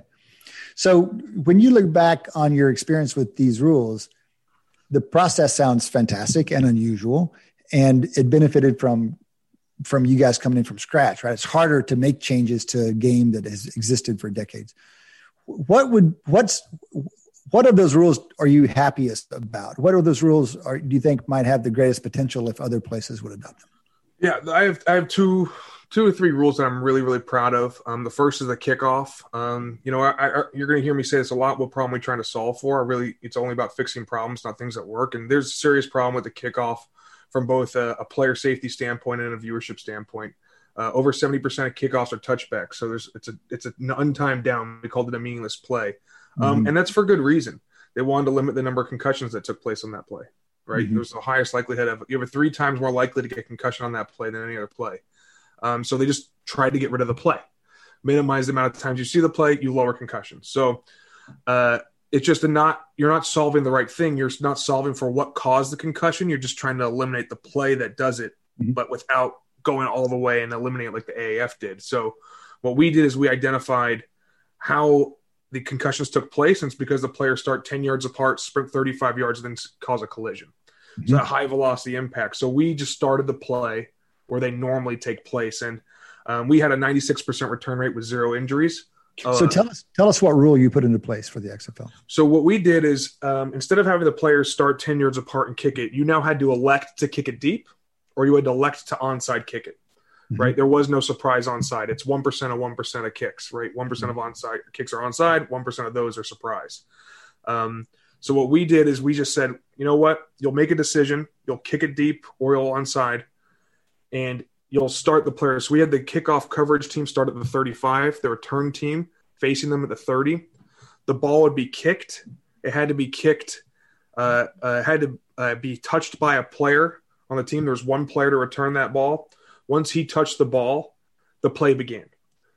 So when you look back on your experience with these rules, the process sounds fantastic and unusual, and it benefited from from you guys coming in from scratch, right? It's harder to make changes to a game that has existed for decades. What would what's what of those rules are you happiest about? What are those rules are, do you think might have the greatest potential if other places would adopt them? Yeah, I have I have two two or three rules that I'm really really proud of. Um, the first is the kickoff. Um, you know, I, I, you're going to hear me say this a lot. What problem we trying to solve for? I really, it's only about fixing problems, not things that work. And there's a serious problem with the kickoff from both a, a player safety standpoint and a viewership standpoint. Uh, over 70% of kickoffs are touchbacks, so there's it's a it's an untimed down. We called it a meaningless play, um, mm-hmm. and that's for good reason. They wanted to limit the number of concussions that took place on that play. Right, mm-hmm. there's the highest likelihood of you have three times more likely to get concussion on that play than any other play. Um, so they just tried to get rid of the play, minimize the amount of times you see the play, you lower concussions. So uh, it's just a not you're not solving the right thing. You're not solving for what caused the concussion. You're just trying to eliminate the play that does it, mm-hmm. but without going all the way and eliminate it like the AAF did. So what we did is we identified how the concussions took place, and it's because the players start 10 yards apart, sprint 35 yards, and then cause a collision. Mm-hmm. So a high velocity impact. So we just started the play where they normally take place. And um, we had a 96% return rate with zero injuries. So uh, tell us tell us what rule you put into place for the XFL. So what we did is um, instead of having the players start 10 yards apart and kick it, you now had to elect to kick it deep or you had to elect to onside kick it. Mm-hmm. Right? There was no surprise onside. It's 1% of 1% of kicks, right? one mm-hmm. of onside kicks are onside, 1% of those are surprise. Um, so what we did is we just said, you know what? You'll make a decision, you'll kick it deep or you'll onside and you'll start the players. So we had the kickoff coverage team start at the 35, the return team facing them at the 30. The ball would be kicked. It had to be kicked, uh, uh, had to uh, be touched by a player on the team. There was one player to return that ball. Once he touched the ball, the play began.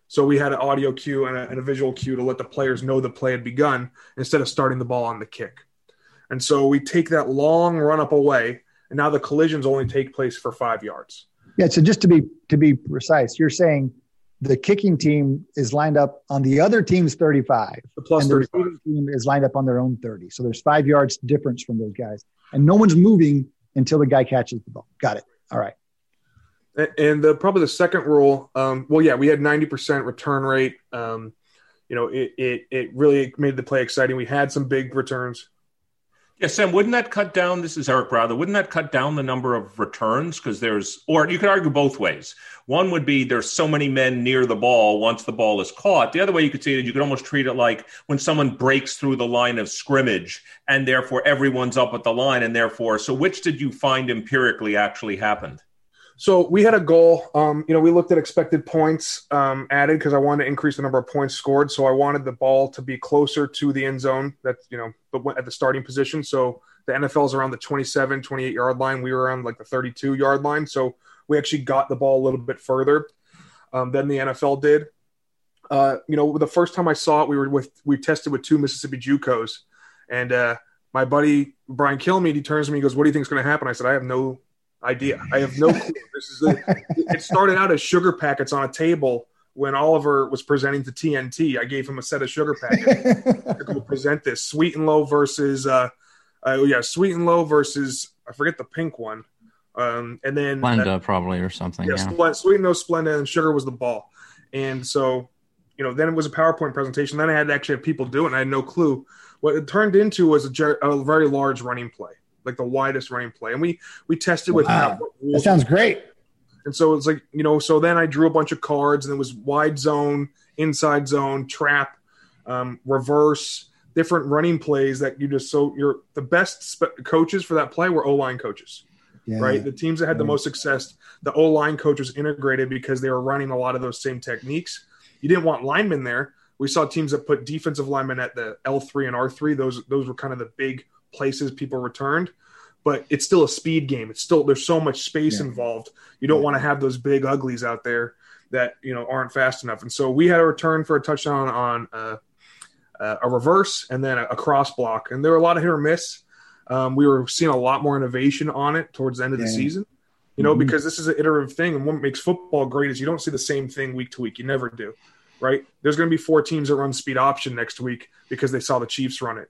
So we had an audio cue and a, and a visual cue to let the players know the play had begun instead of starting the ball on the kick. And so we take that long run up away, and now the collisions only take place for five yards. Yeah. So just to be to be precise, you're saying the kicking team is lined up on the other team's 35, the plus and the receiving team is lined up on their own 30. So there's five yards difference from those guys, and no one's moving until the guy catches the ball. Got it. All right. And the, probably the second rule, um, well, yeah, we had 90% return rate. Um, you know, it, it, it really made the play exciting. We had some big returns. Yeah, Sam, wouldn't that cut down? This is Eric Browder. Wouldn't that cut down the number of returns? Because there's, or you could argue both ways. One would be there's so many men near the ball once the ball is caught. The other way you could see it, you could almost treat it like when someone breaks through the line of scrimmage and therefore everyone's up at the line. And therefore, so which did you find empirically actually happened? So we had a goal. Um, you know, we looked at expected points um, added because I wanted to increase the number of points scored. So I wanted the ball to be closer to the end zone. That's you know, but at the starting position. So the NFL is around the 27, 28 yard line. We were around like the 32 yard line. So we actually got the ball a little bit further um, than the NFL did. Uh, you know, the first time I saw it, we were with we tested with two Mississippi JUCOs, and uh, my buddy Brian Kilmeade, he turns to me, and goes, "What do you think is going to happen?" I said, "I have no idea. I have no clue. This is a, it started out as sugar packets on a table when Oliver was presenting to TNT. I gave him a set of sugar packets to go present this sweet and low versus uh, uh yeah sweet and low versus I forget the pink one. Um, and then Splenda uh, probably or something. Yeah, yeah. sweet and low Splenda and sugar was the ball. And so you know then it was a PowerPoint presentation. Then I had to actually have people do it. and I had no clue. What it turned into was a, a very large running play like the widest running play. And we we tested with wow. that sounds great. And so it's like you know, so then I drew a bunch of cards, and it was wide zone, inside zone, trap, um, reverse, different running plays that you just so you're the best spe- coaches for that play were O line coaches. Yeah. Right, the teams that had the most success, the O line coaches integrated because they were running a lot of those same techniques. You didn't want linemen there. We saw teams that put defensive linemen at the L three and R three. Those those were kind of the big places people returned but it's still a speed game. It's still there's so much space yeah. involved. You don't yeah. want to have those big uglies out there that you know aren't fast enough. And so we had a return for a touchdown on uh, uh, a reverse and then a, a, cross block. And there were a lot of hit or miss. Um, we were seeing a lot more innovation on it towards the end of yeah. the season you know mm-hmm. because this is an iterative thing. And what makes football great is you don't see the same thing week to week. You never do right? There's going to be four teams that run speed option next week because they saw the chiefs run it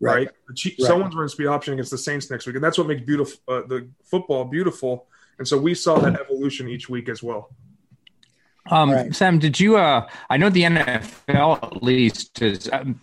right? right? right. Someone's running speed option against the Saints next week, and that's what makes beautiful uh, the football beautiful. And so we saw that evolution each week as well. Um, right. Sam, did you? Uh, I know the NFL at least is. Um,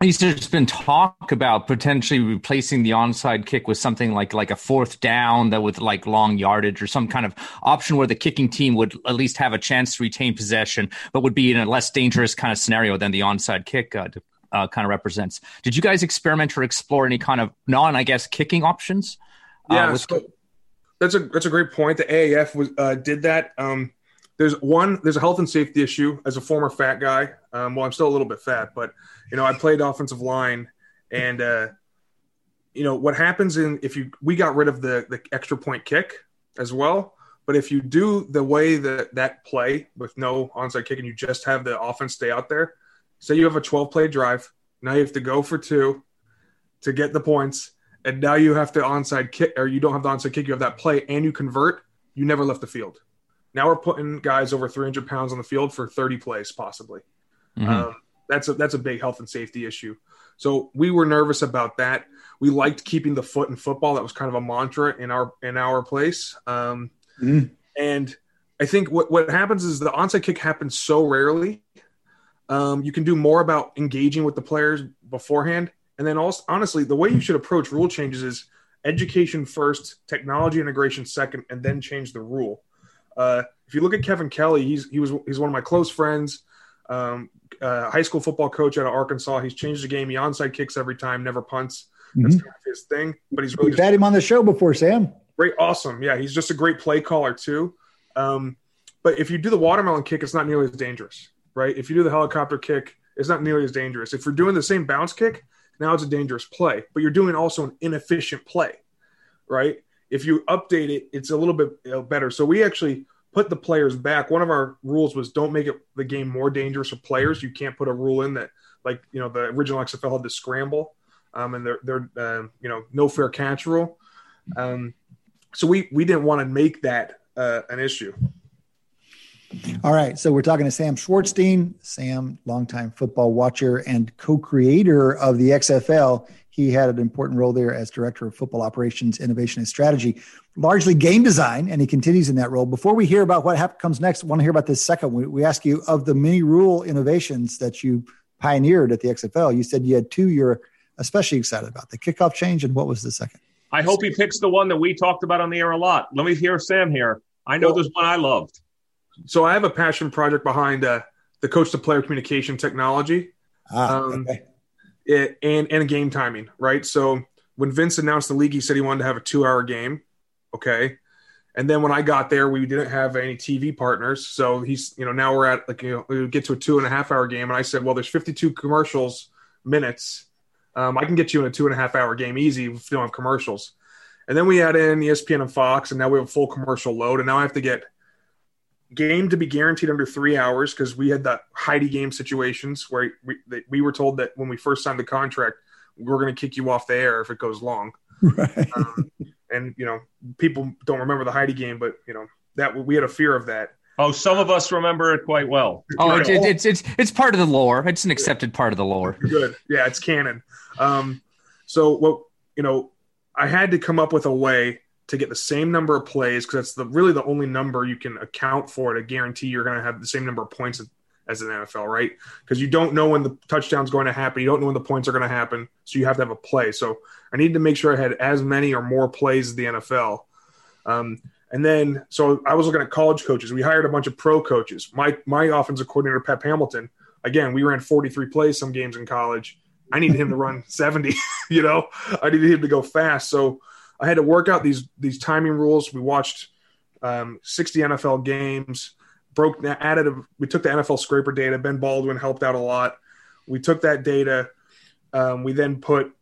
there's been talk about potentially replacing the onside kick with something like like a fourth down that with like long yardage or some kind of option where the kicking team would at least have a chance to retain possession, but would be in a less dangerous kind of scenario than the onside kick uh, uh, kind of represents. Did you guys experiment or explore any kind of non, I guess, kicking options? Uh, yeah, with- so that's a that's a great point. The AAF was uh, did that. Um, there's one there's a health and safety issue as a former fat guy. Um, well, I'm still a little bit fat, but you know I played offensive line, and uh, you know what happens in if you we got rid of the the extra point kick as well. But if you do the way that that play with no onside kick and you just have the offense stay out there, say you have a 12 play drive, now you have to go for two to get the points, and now you have to onside kick or you don't have the onside kick, you have that play and you convert, you never left the field. Now we're putting guys over 300 pounds on the field for 30 plays, possibly. Mm-hmm. Um, that's a that's a big health and safety issue. So we were nervous about that. We liked keeping the foot in football. That was kind of a mantra in our in our place. Um, mm-hmm. And I think what what happens is the onside kick happens so rarely. Um, you can do more about engaging with the players beforehand, and then also honestly, the way you should approach rule changes is education first, technology integration second, and then change the rule. Uh, if you look at Kevin Kelley, he's he was he's one of my close friends. Um, uh, high school football coach out of Arkansas. He's changed the game. He onside kicks every time, never punts. That's mm-hmm. kind of his thing. But he's really we've had him on the show before, Sam. Great, awesome. Yeah, he's just a great play caller too. Um, but if you do the watermelon kick, it's not nearly as dangerous, right? If you do the helicopter kick, it's not nearly as dangerous. If you're doing the same bounce kick, now it's a dangerous play. But you're doing also an inefficient play, right? if you update it, it's a little bit better. So we actually put the players back. One of our rules was don't make it the game more dangerous for players. You can't put a rule in that, like you know, the original XFL had the scramble, um, and they're they're uh, you know no fair catch rule. Um, so we we didn't want to make that uh, an issue. All right, so we're talking to Sam Schwartzstein. Sam, longtime football watcher and co-creator of the XFL. He had an important role there as director of football operations, innovation, and strategy, largely game design, and he continues in that role. Before we hear about what comes next, I want to hear about this second. We, we ask you of the many rule innovations that you pioneered at the XFL. You said you had two you're especially excited about: the kickoff change, and what was the second? I hope he picks the one that we talked about on the air a lot. Let me hear Sam here. I know well, there's one I loved. So I have a passion project behind uh, the coach to player communication technology. Ah, um, okay it, and and game timing, right? So when Vince announced the league, he said he wanted to have a two-hour game. Okay, and then when I got there, we didn't have any TV partners, so he's you know now we're at like you know we get to a two and a half hour game, and I said, well, there's 52 commercials minutes. Um, I can get you in a two and a half hour game easy if you don't have commercials. And then we add in ESPN and Fox, and now we have a full commercial load, and now I have to get game to be guaranteed under three hours because we had the Heidi game situations where we, we were told that when we first signed the contract, we're going to kick you off the air if it goes long. Right. Um, and you know, people don't remember the Heidi game, but you know that we had a fear of that. Oh, some of us remember it quite well. Oh, it's, it's it's it's part of the lore. It's an accepted part of the lore. Good, yeah, it's canon. Um, so what you know, I had to come up with a way to get the same number of plays because that's the really the only number you can account for to guarantee you're going to have the same number of points as an NFL, right? Because you don't know when the touchdown's going to happen, you don't know when the points are going to happen, so you have to have a play. So I needed to make sure I had as many or more plays as the NFL. Um, and then, so I was looking at college coaches. We hired a bunch of pro coaches. My my offensive coordinator, Pep Hamilton. Again, we ran 43 plays some games in college. I needed him to run 70. You know, I needed him to go fast. So I had to work out these these timing rules. We watched um, 60 NFL games, broke added a, we took the NFL scraper data. Ben Baldwin helped out a lot. We took that data. Um, we then put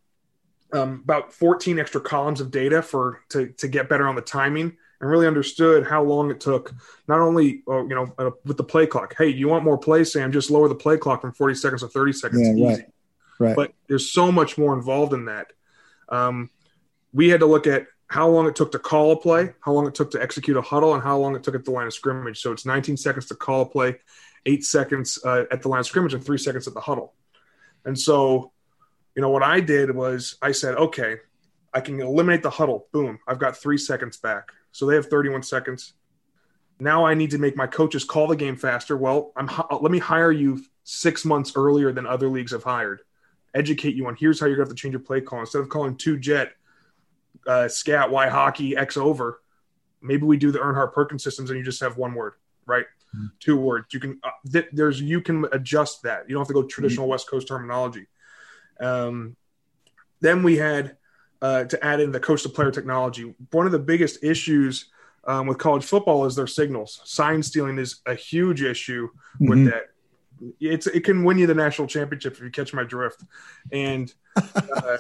um, about 14 extra columns of data for to to get better on the timing and really understood how long it took. Not only uh, you know uh, with the play clock. Hey, you want more plays, Sam? Just lower the play clock from 40 seconds to 30 seconds. Yeah, right. Right. But there's so much more involved in that. Um, we had to look at how long it took to call a play, how long it took to execute a huddle, and how long it took at the line of scrimmage. So it's 19 seconds to call a play, eight seconds uh, at the line of scrimmage, and three seconds at the huddle. And so, you know, what I did was I said, okay, I can eliminate the huddle. Boom, I've got three seconds back. So they have 31 seconds. Now I need to make my coaches call the game faster. Well, I'm let me hire you six months earlier than other leagues have hired educate you on here's how you're going to have to change your play call instead of calling two jet, uh, scat, Y hockey, X over. Maybe we do the Erhardt Perkins systems and you just have one word, right? Mm-hmm. Two words. You can uh, th- there's you can adjust that. You don't have to go traditional mm-hmm. West Coast terminology. Um, then we had uh, to add in the coach to player technology. One of the biggest issues um, with college football is their signals. Sign stealing is a huge issue with mm-hmm. that. It's it can win you the national championship if you catch my drift. And uh,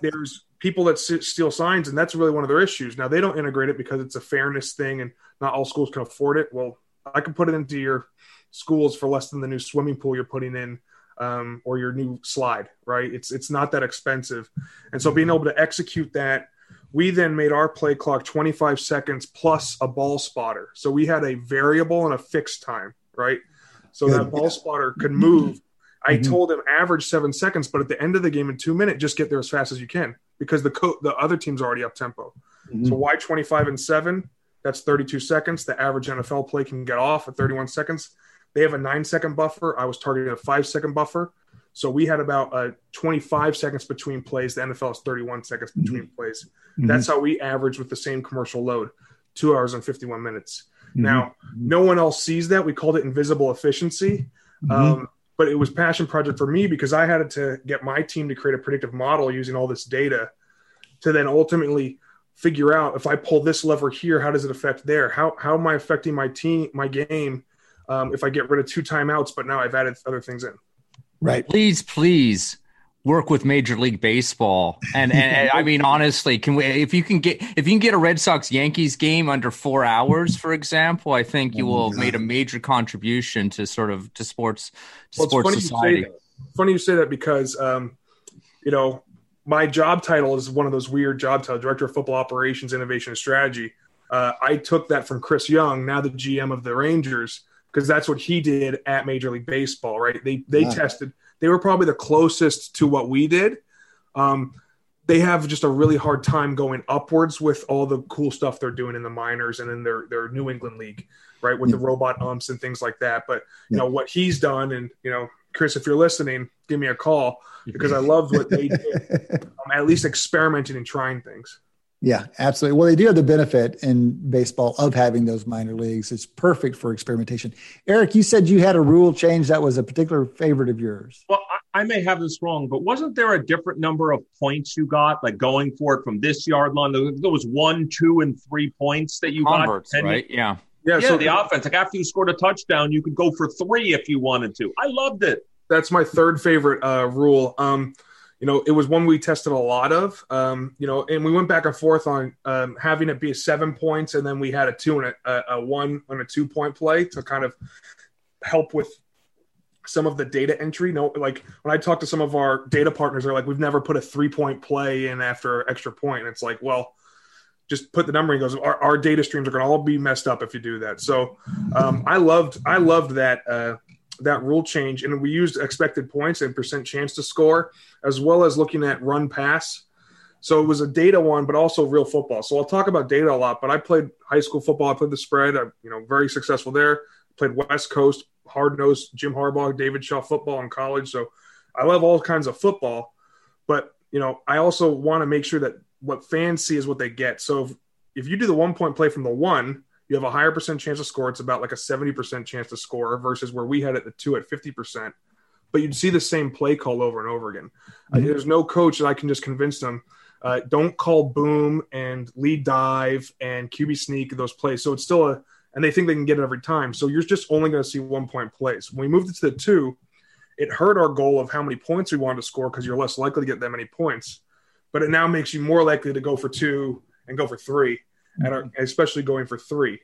there's people that steal signs, and that's really one of their issues. Now they don't integrate it because it's a fairness thing, and not all schools can afford it. Well, I can put it into your schools for less than the new swimming pool you're putting in um, or your new slide, right? It's it's not that expensive, and so being able to execute that, we then made our play clock 25 seconds plus a ball spotter. So we had a variable and a fixed time, right? So Good. that ball spotter could move. I mm-hmm. told him average seven seconds, but at the end of the game in two minutes, just get there as fast as you can because the co- the other team's already up tempo. Mm-hmm. So why 25 and seven? That's 32 seconds. The average NFL play can get off at 31 seconds. They have a nine second buffer. I was targeting a five second buffer. So we had about uh, 25 seconds between plays. The NFL is 31 seconds mm-hmm. between mm-hmm. plays. That's how we average with the same commercial load, two hours and 51 minutes. Mm-hmm. Now, no one else sees that. We called it invisible efficiency. Mm-hmm. Um, but it was passion project for me because I had to get my team to create a predictive model using all this data to then ultimately figure out if I pull this lever here, how does it affect there? How, how am I affecting my team, my game um, if I get rid of two timeouts, but now I've added other things in. Right. Please, please work with Major League Baseball. And, and, I mean, honestly, can we, if you can get, if you can get a Red Sox Yankees game under four hours, for example, I think you will have made a major contribution to sort of to sports, to well, sports society. You funny you say that because, um, you know, my job title is one of those weird job titles, Director of Football Operations, Innovation, and Strategy. Uh, I took that from Chris Young, now the GM of the Rangers because that's what he did at Major League Baseball, right? They they tested. They were probably the closest to what we did. Um, they have just a really hard time going upwards with all the cool stuff they're doing in the minors and in their their New England league, right? With yeah. the robot umps and things like that. But you yeah. know what he's done, and you know, Chris, if you're listening, give me a call because I love what they did. um, at least experimenting and trying things. Yeah, absolutely. Well, they do have the benefit in baseball of having those minor leagues. It's perfect for experimentation. Eric, you said you had a rule change that was a particular favorite of yours. Well, I, I may have this wrong, but wasn't there a different number of points you got, like going for it from this yard line? There was one, two, and three points that you Converts, got. Right? Yeah. Yeah. Yeah. So the offense, like after you scored a touchdown, you could go for three if you wanted to. I loved it. That's my third favorite uh, rule. Um, you know, it was one we tested a lot of, um, you know, and we went back and forth on um, having it be a seven points, and then we had a two and a, a one and a two point play to kind of help with some of the data entry. No, like when I talk to some of our data partners, they're like, we've never put a three point play in after extra point. And it's like, well, just put the number and goes, our, our data streams are going to all be messed up if you do that. So um, I loved, I loved that, uh, that rule change, and we used expected points and percent chance to score, as well as looking at run pass. So it was a data one, but also real football. So I'll talk about data a lot. But I played high school football. I played the spread. I, you know, very successful there. Played West Coast hard nosed Jim Harbaugh, David Shaw football in college. So I love all kinds of football. But you know, I also want to make sure that what fans see is what they get. So if, if you do the one point play from the one, you have a higher percent chance to score. It's about like a 70% chance to score versus where we had it the two at 50%. But you'd see the same play call over and over again. Uh, mm-hmm. Uh, there's no coach that I can just convince them uh, don't call boom and lead dive and QB sneak those plays. So it's still a, and they think they can get it every time. So you're just only going to see one point plays. When we moved it to the two, it hurt our goal of how many points we wanted to score because you're less likely to get that many points. But it now makes you more likely to go for two and go for three and are, especially going for three.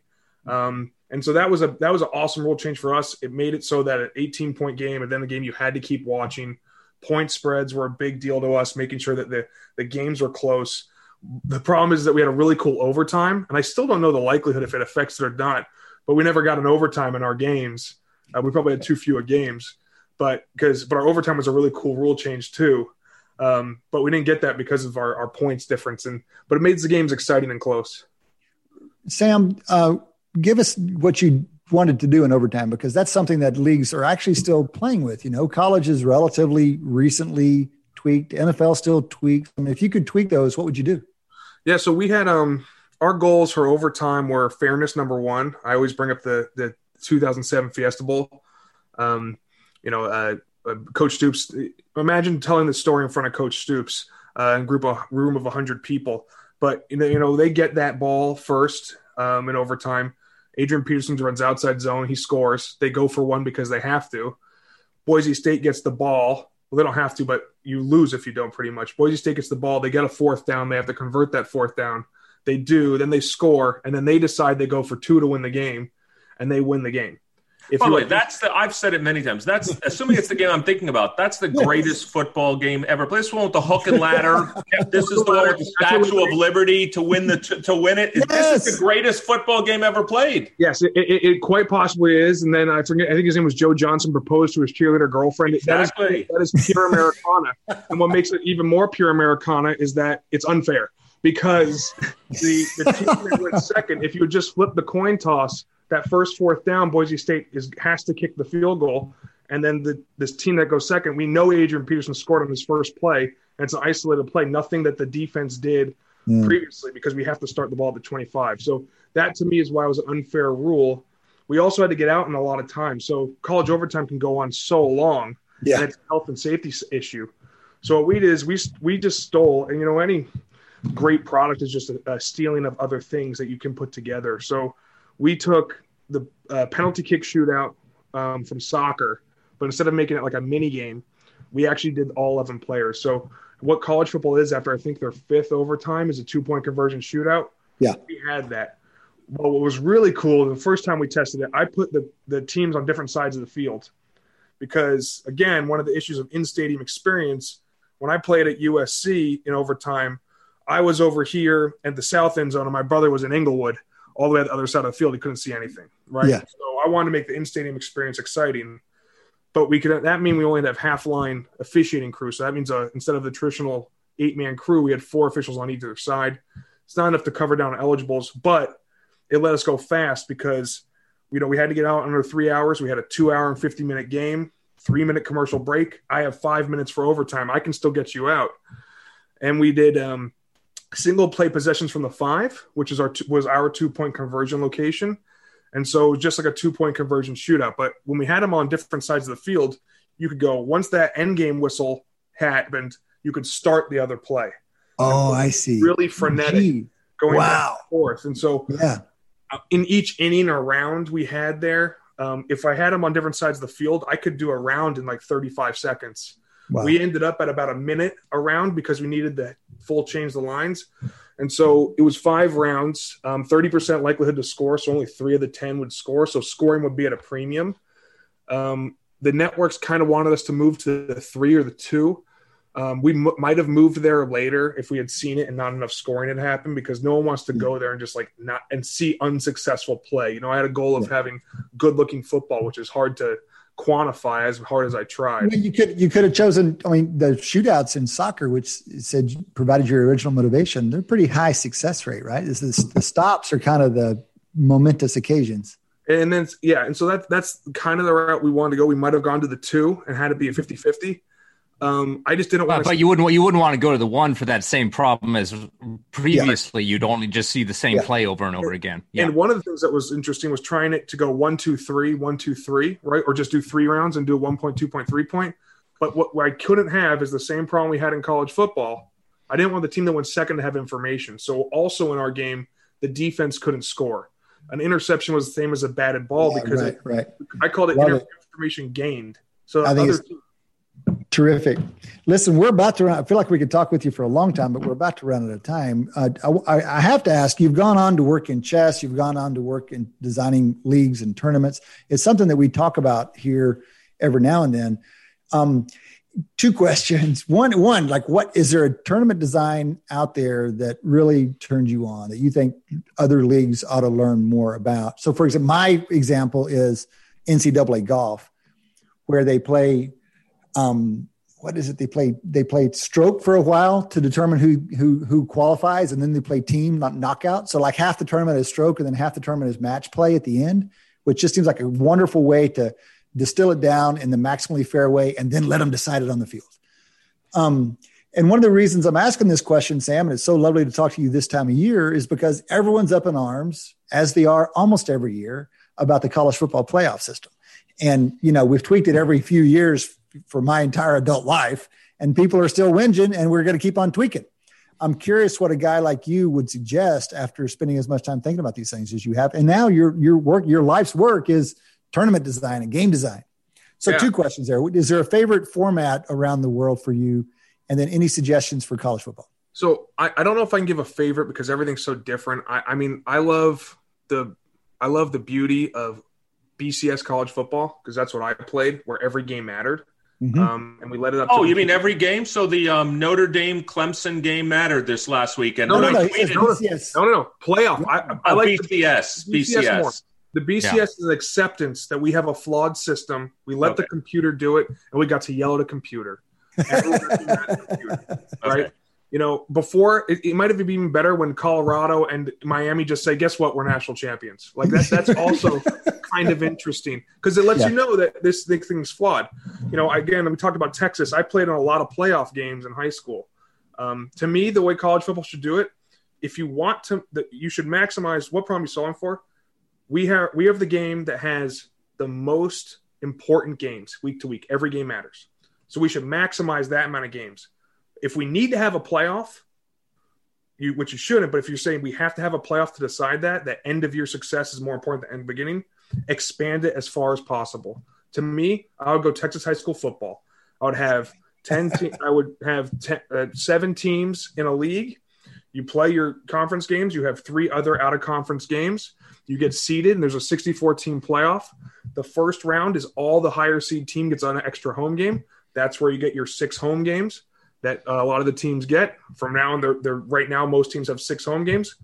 Um, and so that was a that was an awesome rule change for us. It made it so that an 18 point game and then the game you had to keep watching. Point spreads were a big deal to us, making sure that the the games were close. The problem is that we had a really cool overtime, and I still don't know the likelihood if it affects it or not. But we never got an overtime in our games. Uh, we probably had too few games, but because but our overtime was a really cool rule change too. Um, but we didn't get that because of our, our points difference, and but it made the games exciting and close. Sam, uh, give us what you wanted to do in overtime because that's something that leagues are actually still playing with. You know, college is relatively recently tweaked. NFL still tweaks. I mean, if you could tweak those, what would you do? Yeah, so we had um our goals for overtime were fairness number one. I always bring up the the 2007 Fiesta Bowl. Um, you know, uh, uh, Coach Stoops. Imagine telling the story in front of Coach Stoops uh, in a group of room of 100 people. But you know, they get that ball first um, in overtime. Adrian Peterson runs outside zone. He scores. They go for one because they have to. Boise State gets the ball. Well, they don't have to, but you lose if you don't. Pretty much. Boise State gets the ball. They get a fourth down. They have to convert that fourth down. They do. Then they score, and then they decide they go for two to win the game, and they win the game. If By the way, that's the I've said it many times. That's assuming it's the game I'm thinking about. That's the yes. greatest football game ever. Play this one with the hook and ladder. this is the one with the Statue of Liberty to win the to, to win it. Yes. This is the greatest football game ever played. Yes, it, it, it, quite possibly is. And then I forget. I think his name was Joe Johnson. Proposed to his cheerleader girlfriend. Exactly. That is, that is pure Americana. and what makes it even more pure Americana is that it's unfair because the the team that went second, if you just flip the coin toss that first fourth down, Boise State is has to kick the field goal, and then the this team that goes second, we know Adrian Peterson scored on his first play, and it's an isolated play, nothing that the defense did mm. previously because we have to start the ball at the 25. So that to me is why it was an unfair rule. We also had to get out in a lot of time, so college overtime can go on so long. Yeah, it's a health and safety issue. So what we did is we we just stole, and you know any great product is just a, a stealing of other things that you can put together. So we took the uh, penalty kick shootout um, from soccer, but instead of making it like a mini game, we actually did all 11 players. So what college football is after I think their fifth overtime is a two point conversion shootout. Yeah, we had that. Well, what was really cool the first time we tested it, I put the the teams on different sides of the field because again, one of the issues of in stadium experience when I played at USC in overtime, I was over here at the south end zone and my brother was in Inglewood all the way at the other side of the field. He couldn't see anything. Right. Yeah. So I wanted to make the in stadium experience exciting. But we could that mean we only have half line officiating crew. So that means uh, instead of the traditional eight man crew, we had four officials on either side. It's not enough to cover down eligibles, but it let us go fast because you know we had to get out under three hours. We had a two hour and fifty minute game, three minute commercial break. I have five minutes for overtime. I can still get you out. And we did um, single play possessions from the five, which is our was our two point conversion location, and so just like a two point conversion shootout. But when we had them on different sides of the field, you could go once that end game whistle happened, you could start the other play. Oh, I see. Really frenetic, Gee. going wow. back and forth, and so yeah, in each inning or round we had there. Um, if I had them on different sides of the field, I could do a round in like 35 seconds. Wow. We ended up at about a minute around because we needed to full change the lines. And so it was five rounds, um, 30% likelihood to score. So only three of the 10 would score. So scoring would be at a premium. Um, the networks kind of wanted us to move to the three or the two. Um, we m- might have moved there later if we had seen it and not enough scoring had happened because no one wants to go there and just like not and see unsuccessful play. You know, I had a goal of having good looking football, which is hard to quantify as hard as I tried. you could you could have chosen. I mean, the shootouts in soccer, which said provided your original motivation, they're pretty high success rate, right? This is the stops are kind of the momentous occasions. And then yeah, and so that that's kind of the route we wanted to go. We might have gone to the two and had it be a 50-50. Um, I just didn't want. But, but you wouldn't. You wouldn't want to go to the one for that same problem as previously. Yeah. You'd only just see the same yeah. play over and over and, again. Yeah. And one of the things that was interesting was trying it to go one, two, three, one, two, three, right, or just do three rounds and do a one point, two point, three point. But what, what I couldn't have is the same problem we had in college football. I didn't want the team that went second to have information. So also in our game, the defense couldn't score. An interception was the same as a batted ball yeah, because right, it, right. I called it Love information it. gained. So I think other teams, Terrific. Listen, we're about to run. I feel like we could talk with you for a long time, but we're about to run out of time. Uh, I, I, have to ask you've gone on to work in chess, you've gone on to work in designing leagues and tournaments. It's something that we talk about here every now and then. Um, two questions. One, one, like what is there a tournament design out there that really turns you on that you think other leagues ought to learn more about? So, for example, my example is NCAA golf, where they play um, what is it they play they play stroke for a while to determine who who who qualifies and then they play team not knockout so like half the tournament is stroke and then half the tournament is match play at the end which just seems like a wonderful way to distill it down in the maximally fair way and then let them decide it on the field. Um, and one of the reasons I'm asking this question, Sam, and it's so lovely to talk to you this time of year, is because everyone's up in arms, as they are almost every year, about the college football playoff system. And, you know, we've tweaked it every few years for my entire adult life, and people are still whinging, and we're going to keep on tweaking. I'm curious what a guy like you would suggest after spending as much time thinking about these things as you have. And now your your work, your life's work is tournament design and game design. So yeah. two questions there. Is there a favorite format around the world for you? And then any suggestions for college football? So I, I don't know if I can give a favorite because everything's so different. I, I mean, I love the I love the beauty of BCS college football because that's what I played, where every game mattered. Mm-hmm. Um, and we let it up. Oh, you mean every game? So the um, Notre Dame Clemson game mattered this last weekend. No, no, no, tweeted, no, BCS. no, no, no, playoff. I, I oh, like BCS. The, BCS. BCS. More. The BCS yeah. is acceptance that we have a flawed system. We let okay. the computer do it, and we got to yell at a computer. computer right? You know, before it, it might have been even better when Colorado and Miami just say, "Guess what? We're national champions." Like that. That's also kind of interesting because it lets yeah. you know that this thing's flawed. You know, again, we talked about Texas. I played in a lot of playoff games in high school. Um, to me, the way college football should do it, if you want to, that you should maximize what problem you're solving for. We have we have the game that has the most important games week to week. Every game matters, so we should maximize that amount of games if we need to have a playoff, you, which you shouldn't, but if you're saying we have to have a playoff to decide that, that end of year success is more important than end beginning, expand it as far as possible. To me, I would go Texas high school football. I would have 10 te- I would have ten, uh, seven teams in a league. You play your conference games, you have three other out of conference games. You get seeded and there's a 64 team playoff. The first round is all the higher seed team gets on an extra home game. That's where you get your six home games that a lot of the teams get. From now on, they're, they're right now most teams have six home games.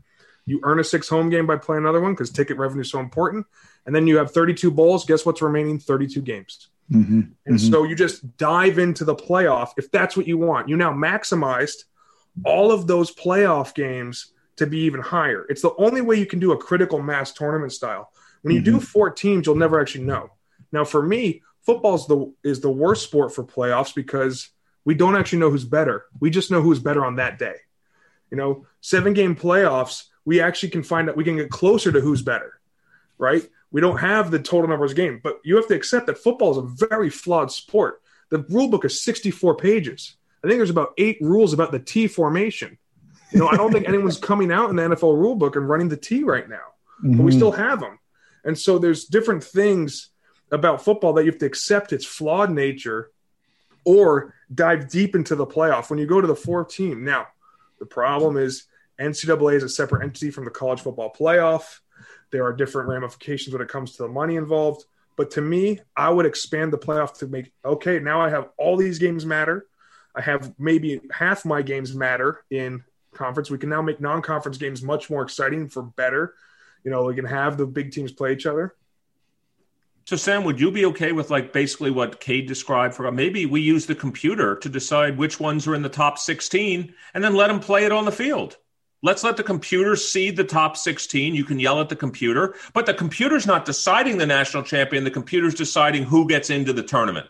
You earn a six home game by playing another one because ticket revenue is so important. And then you have 32 bowls. Guess what's remaining? 32 games. Mm-hmm. And mm-hmm. so you just dive into the playoff if that's what you want. You now maximized all of those playoff games to be even higher. It's the only way you can do a critical mass tournament style. When you mm-hmm. do four teams, you'll never actually know. Now, for me, football is the is the worst sport for playoffs because we don't actually know who's better. We just know who's better on that day. You know, seven game playoffs, we actually can find out we can get closer to who's better, right? We don't have the total numbers game, but you have to accept that football is a very flawed sport. The rule book is 64 pages. I think there's about eight rules about the T formation. You know, I don't think anyone's coming out in the NFL rule book and running the T right now, mm-hmm. but we mm-hmm. still have them. And so there's different things about football that you have to accept its flawed nature or dive deep into the playoff when you go to the fourth team. Now, the problem is NCAA is a separate entity from the college football playoff. There are different ramifications when it comes to the money involved. But to me, I would expand the playoff to make okay, now I have all these games matter. I have maybe half my games matter in conference. We can now make non conference games much more exciting for better. You know, we can have the big teams play each other. So, Sam, would you be okay with like basically what Cade described for maybe we use the computer to decide which ones are in the top 16 and then let them play it on the field? Let's let the computer seed the top 16. You can yell at the computer, but the computer's not deciding the national champion. The computer's deciding who gets into the tournament.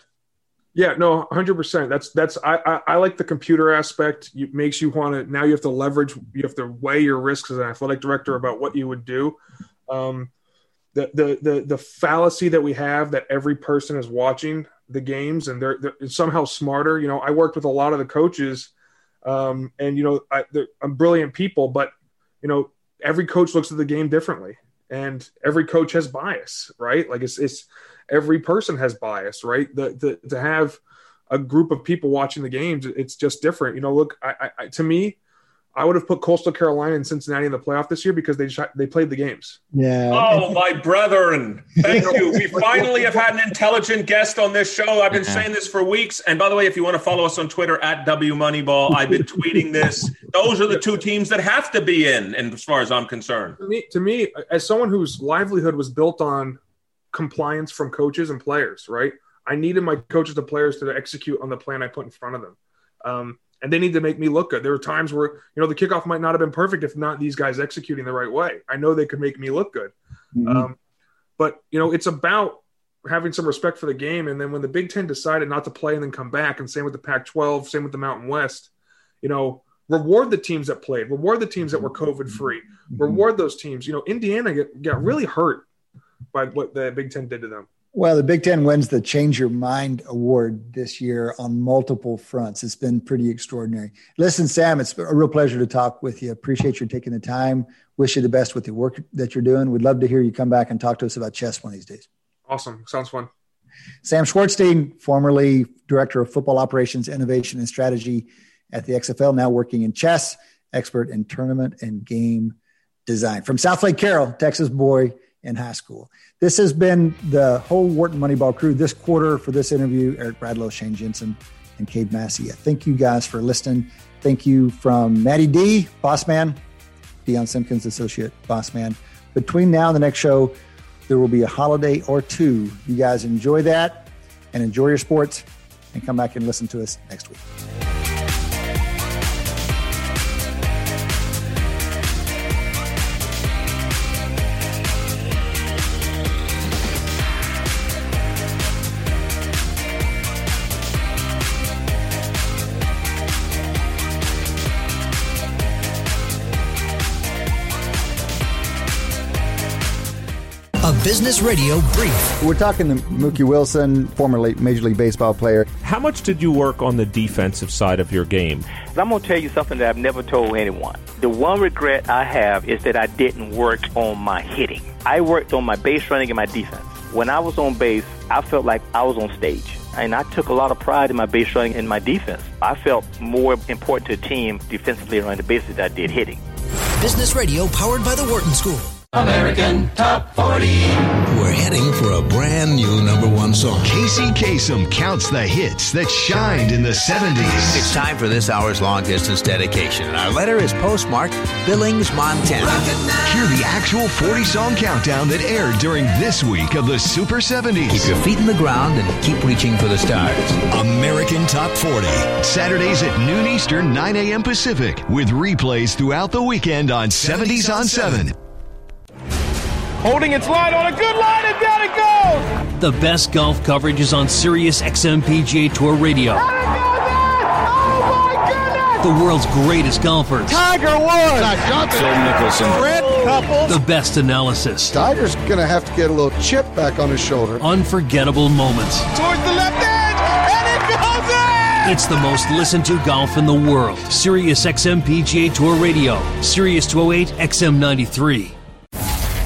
Yeah, no, hundred percent. That's that's I, I, I like the computer aspect. It makes you want to now. You have to leverage. You have to weigh your risks as an athletic director about what you would do. Um, the, the the the fallacy that we have that every person is watching the games and they're, they're somehow smarter. You know, I worked with a lot of the coaches, um, and you know, I, I'm brilliant people, but you know, every coach looks at the game differently, and every coach has bias, right? Like it's it's every person has bias, right? The, the to have a group of people watching the games, it's just different. You know, look, I, I to me, I would have put Coastal Carolina and Cincinnati in the playoff this year because they shot, they played the games. Yeah. Oh, my brethren. Thank you. We finally have had an intelligent guest on this show. I've been saying this for weeks. And by the way, if you want to follow us on Twitter at W Moneyball, I've been tweeting this. Those are the two teams that have to be in, and as far as I'm concerned. To me, to me, as someone whose livelihood was built on compliance from coaches and players, right? I needed my coaches and players to execute on the plan I put in front of them. Um, and they need to make me look good. There were times where you know the kickoff might not have been perfect if not these guys executing the right way. I know they could make me look good, mm-hmm. um, But you know, it's about having some respect for the game. And then when the Big Ten decided not to play and then come back, and same with the Pac-12, same with the Mountain West, you know, reward the teams that played, reward the teams that were COVID free, Mm-hmm. reward those teams. You know, Indiana get, got really hurt by what the Big Ten did to them. Well, the Big Ten wins the Change Your Mind Award this year on multiple fronts. It's been pretty extraordinary. Listen, Sam, it's a real pleasure to talk with you. Appreciate you taking the time. Wish you the best with the work that you're doing. We'd love to hear you come back and talk to us about chess one of these days. Awesome. Sounds fun. Sam Schwartzstein, formerly Director of Football Operations, Innovation, and Strategy at the XFL, now working in chess, expert in tournament and game design. From Southlake Carroll, Texas boy in high school. This has been the whole Wharton Moneyball crew this quarter for this interview. Eric Bradlow, Shane Jensen, and Cade Massey. Thank you guys for listening. Thank you from Maddie D, boss man, Deion Simpkins, associate boss man. Between now and the next show, there will be a holiday or two. You guys enjoy that and enjoy your sports and come back and listen to us next week. Business Radio Brief. We're talking to Mookie Wilson, formerly Major League Baseball player. How much did you work on the defensive side of your game? I'm going to tell you something that I've never told anyone. The one regret I have is that I didn't work on my hitting. I worked on my base running and my defense. When I was on base, I felt like I was on stage. And I took a lot of pride in my base running and my defense. I felt more important to the team defensively around the bases than I did hitting. Business Radio powered by the Wharton School. American Top 40. We're heading for a brand new number one song. Casey Kasem counts the hits that shined in the 70s. It's time for this hour's long distance dedication. And our letter is postmarked Billings, Montana. Hear the actual 40 song countdown that aired during this week of the Super 70s. Keep your feet in the ground and keep reaching for the stars. American Top 40. Saturdays at noon Eastern, 9 a.m. Pacific, with replays throughout the weekend on 70s on 7. Holding its line on a good line, and down it goes! The best golf coverage is on Sirius XM PGA Tour Radio. Oh my goodness! the world's greatest golfers. Tiger Woods! Phil Mickelson. Fred Couples. The best analysis. Tiger's going to have to get a little chip back on his shoulder. Unforgettable moments. Towards the left edge, and it goes in! It's the most listened to golf in the world. Sirius XM PGA Tour Radio. Sirius 208 XM 93.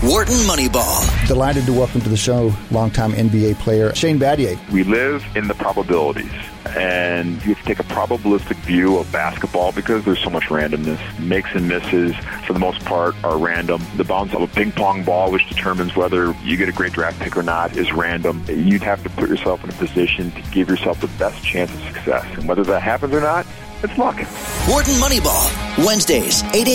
Wharton Moneyball. Delighted to welcome to the show longtime NBA player Shane Battier. We live in the probabilities, and you have to take a probabilistic view of basketball because there's so much randomness. Makes and misses, for the most part, are random. The bounce of a ping pong ball, which determines whether you get a great draft pick or not, is random. You'd have to put yourself in a position to give yourself the best chance of success. And whether that happens or not, it's luck. Wharton Moneyball, Wednesdays, 8 a.m.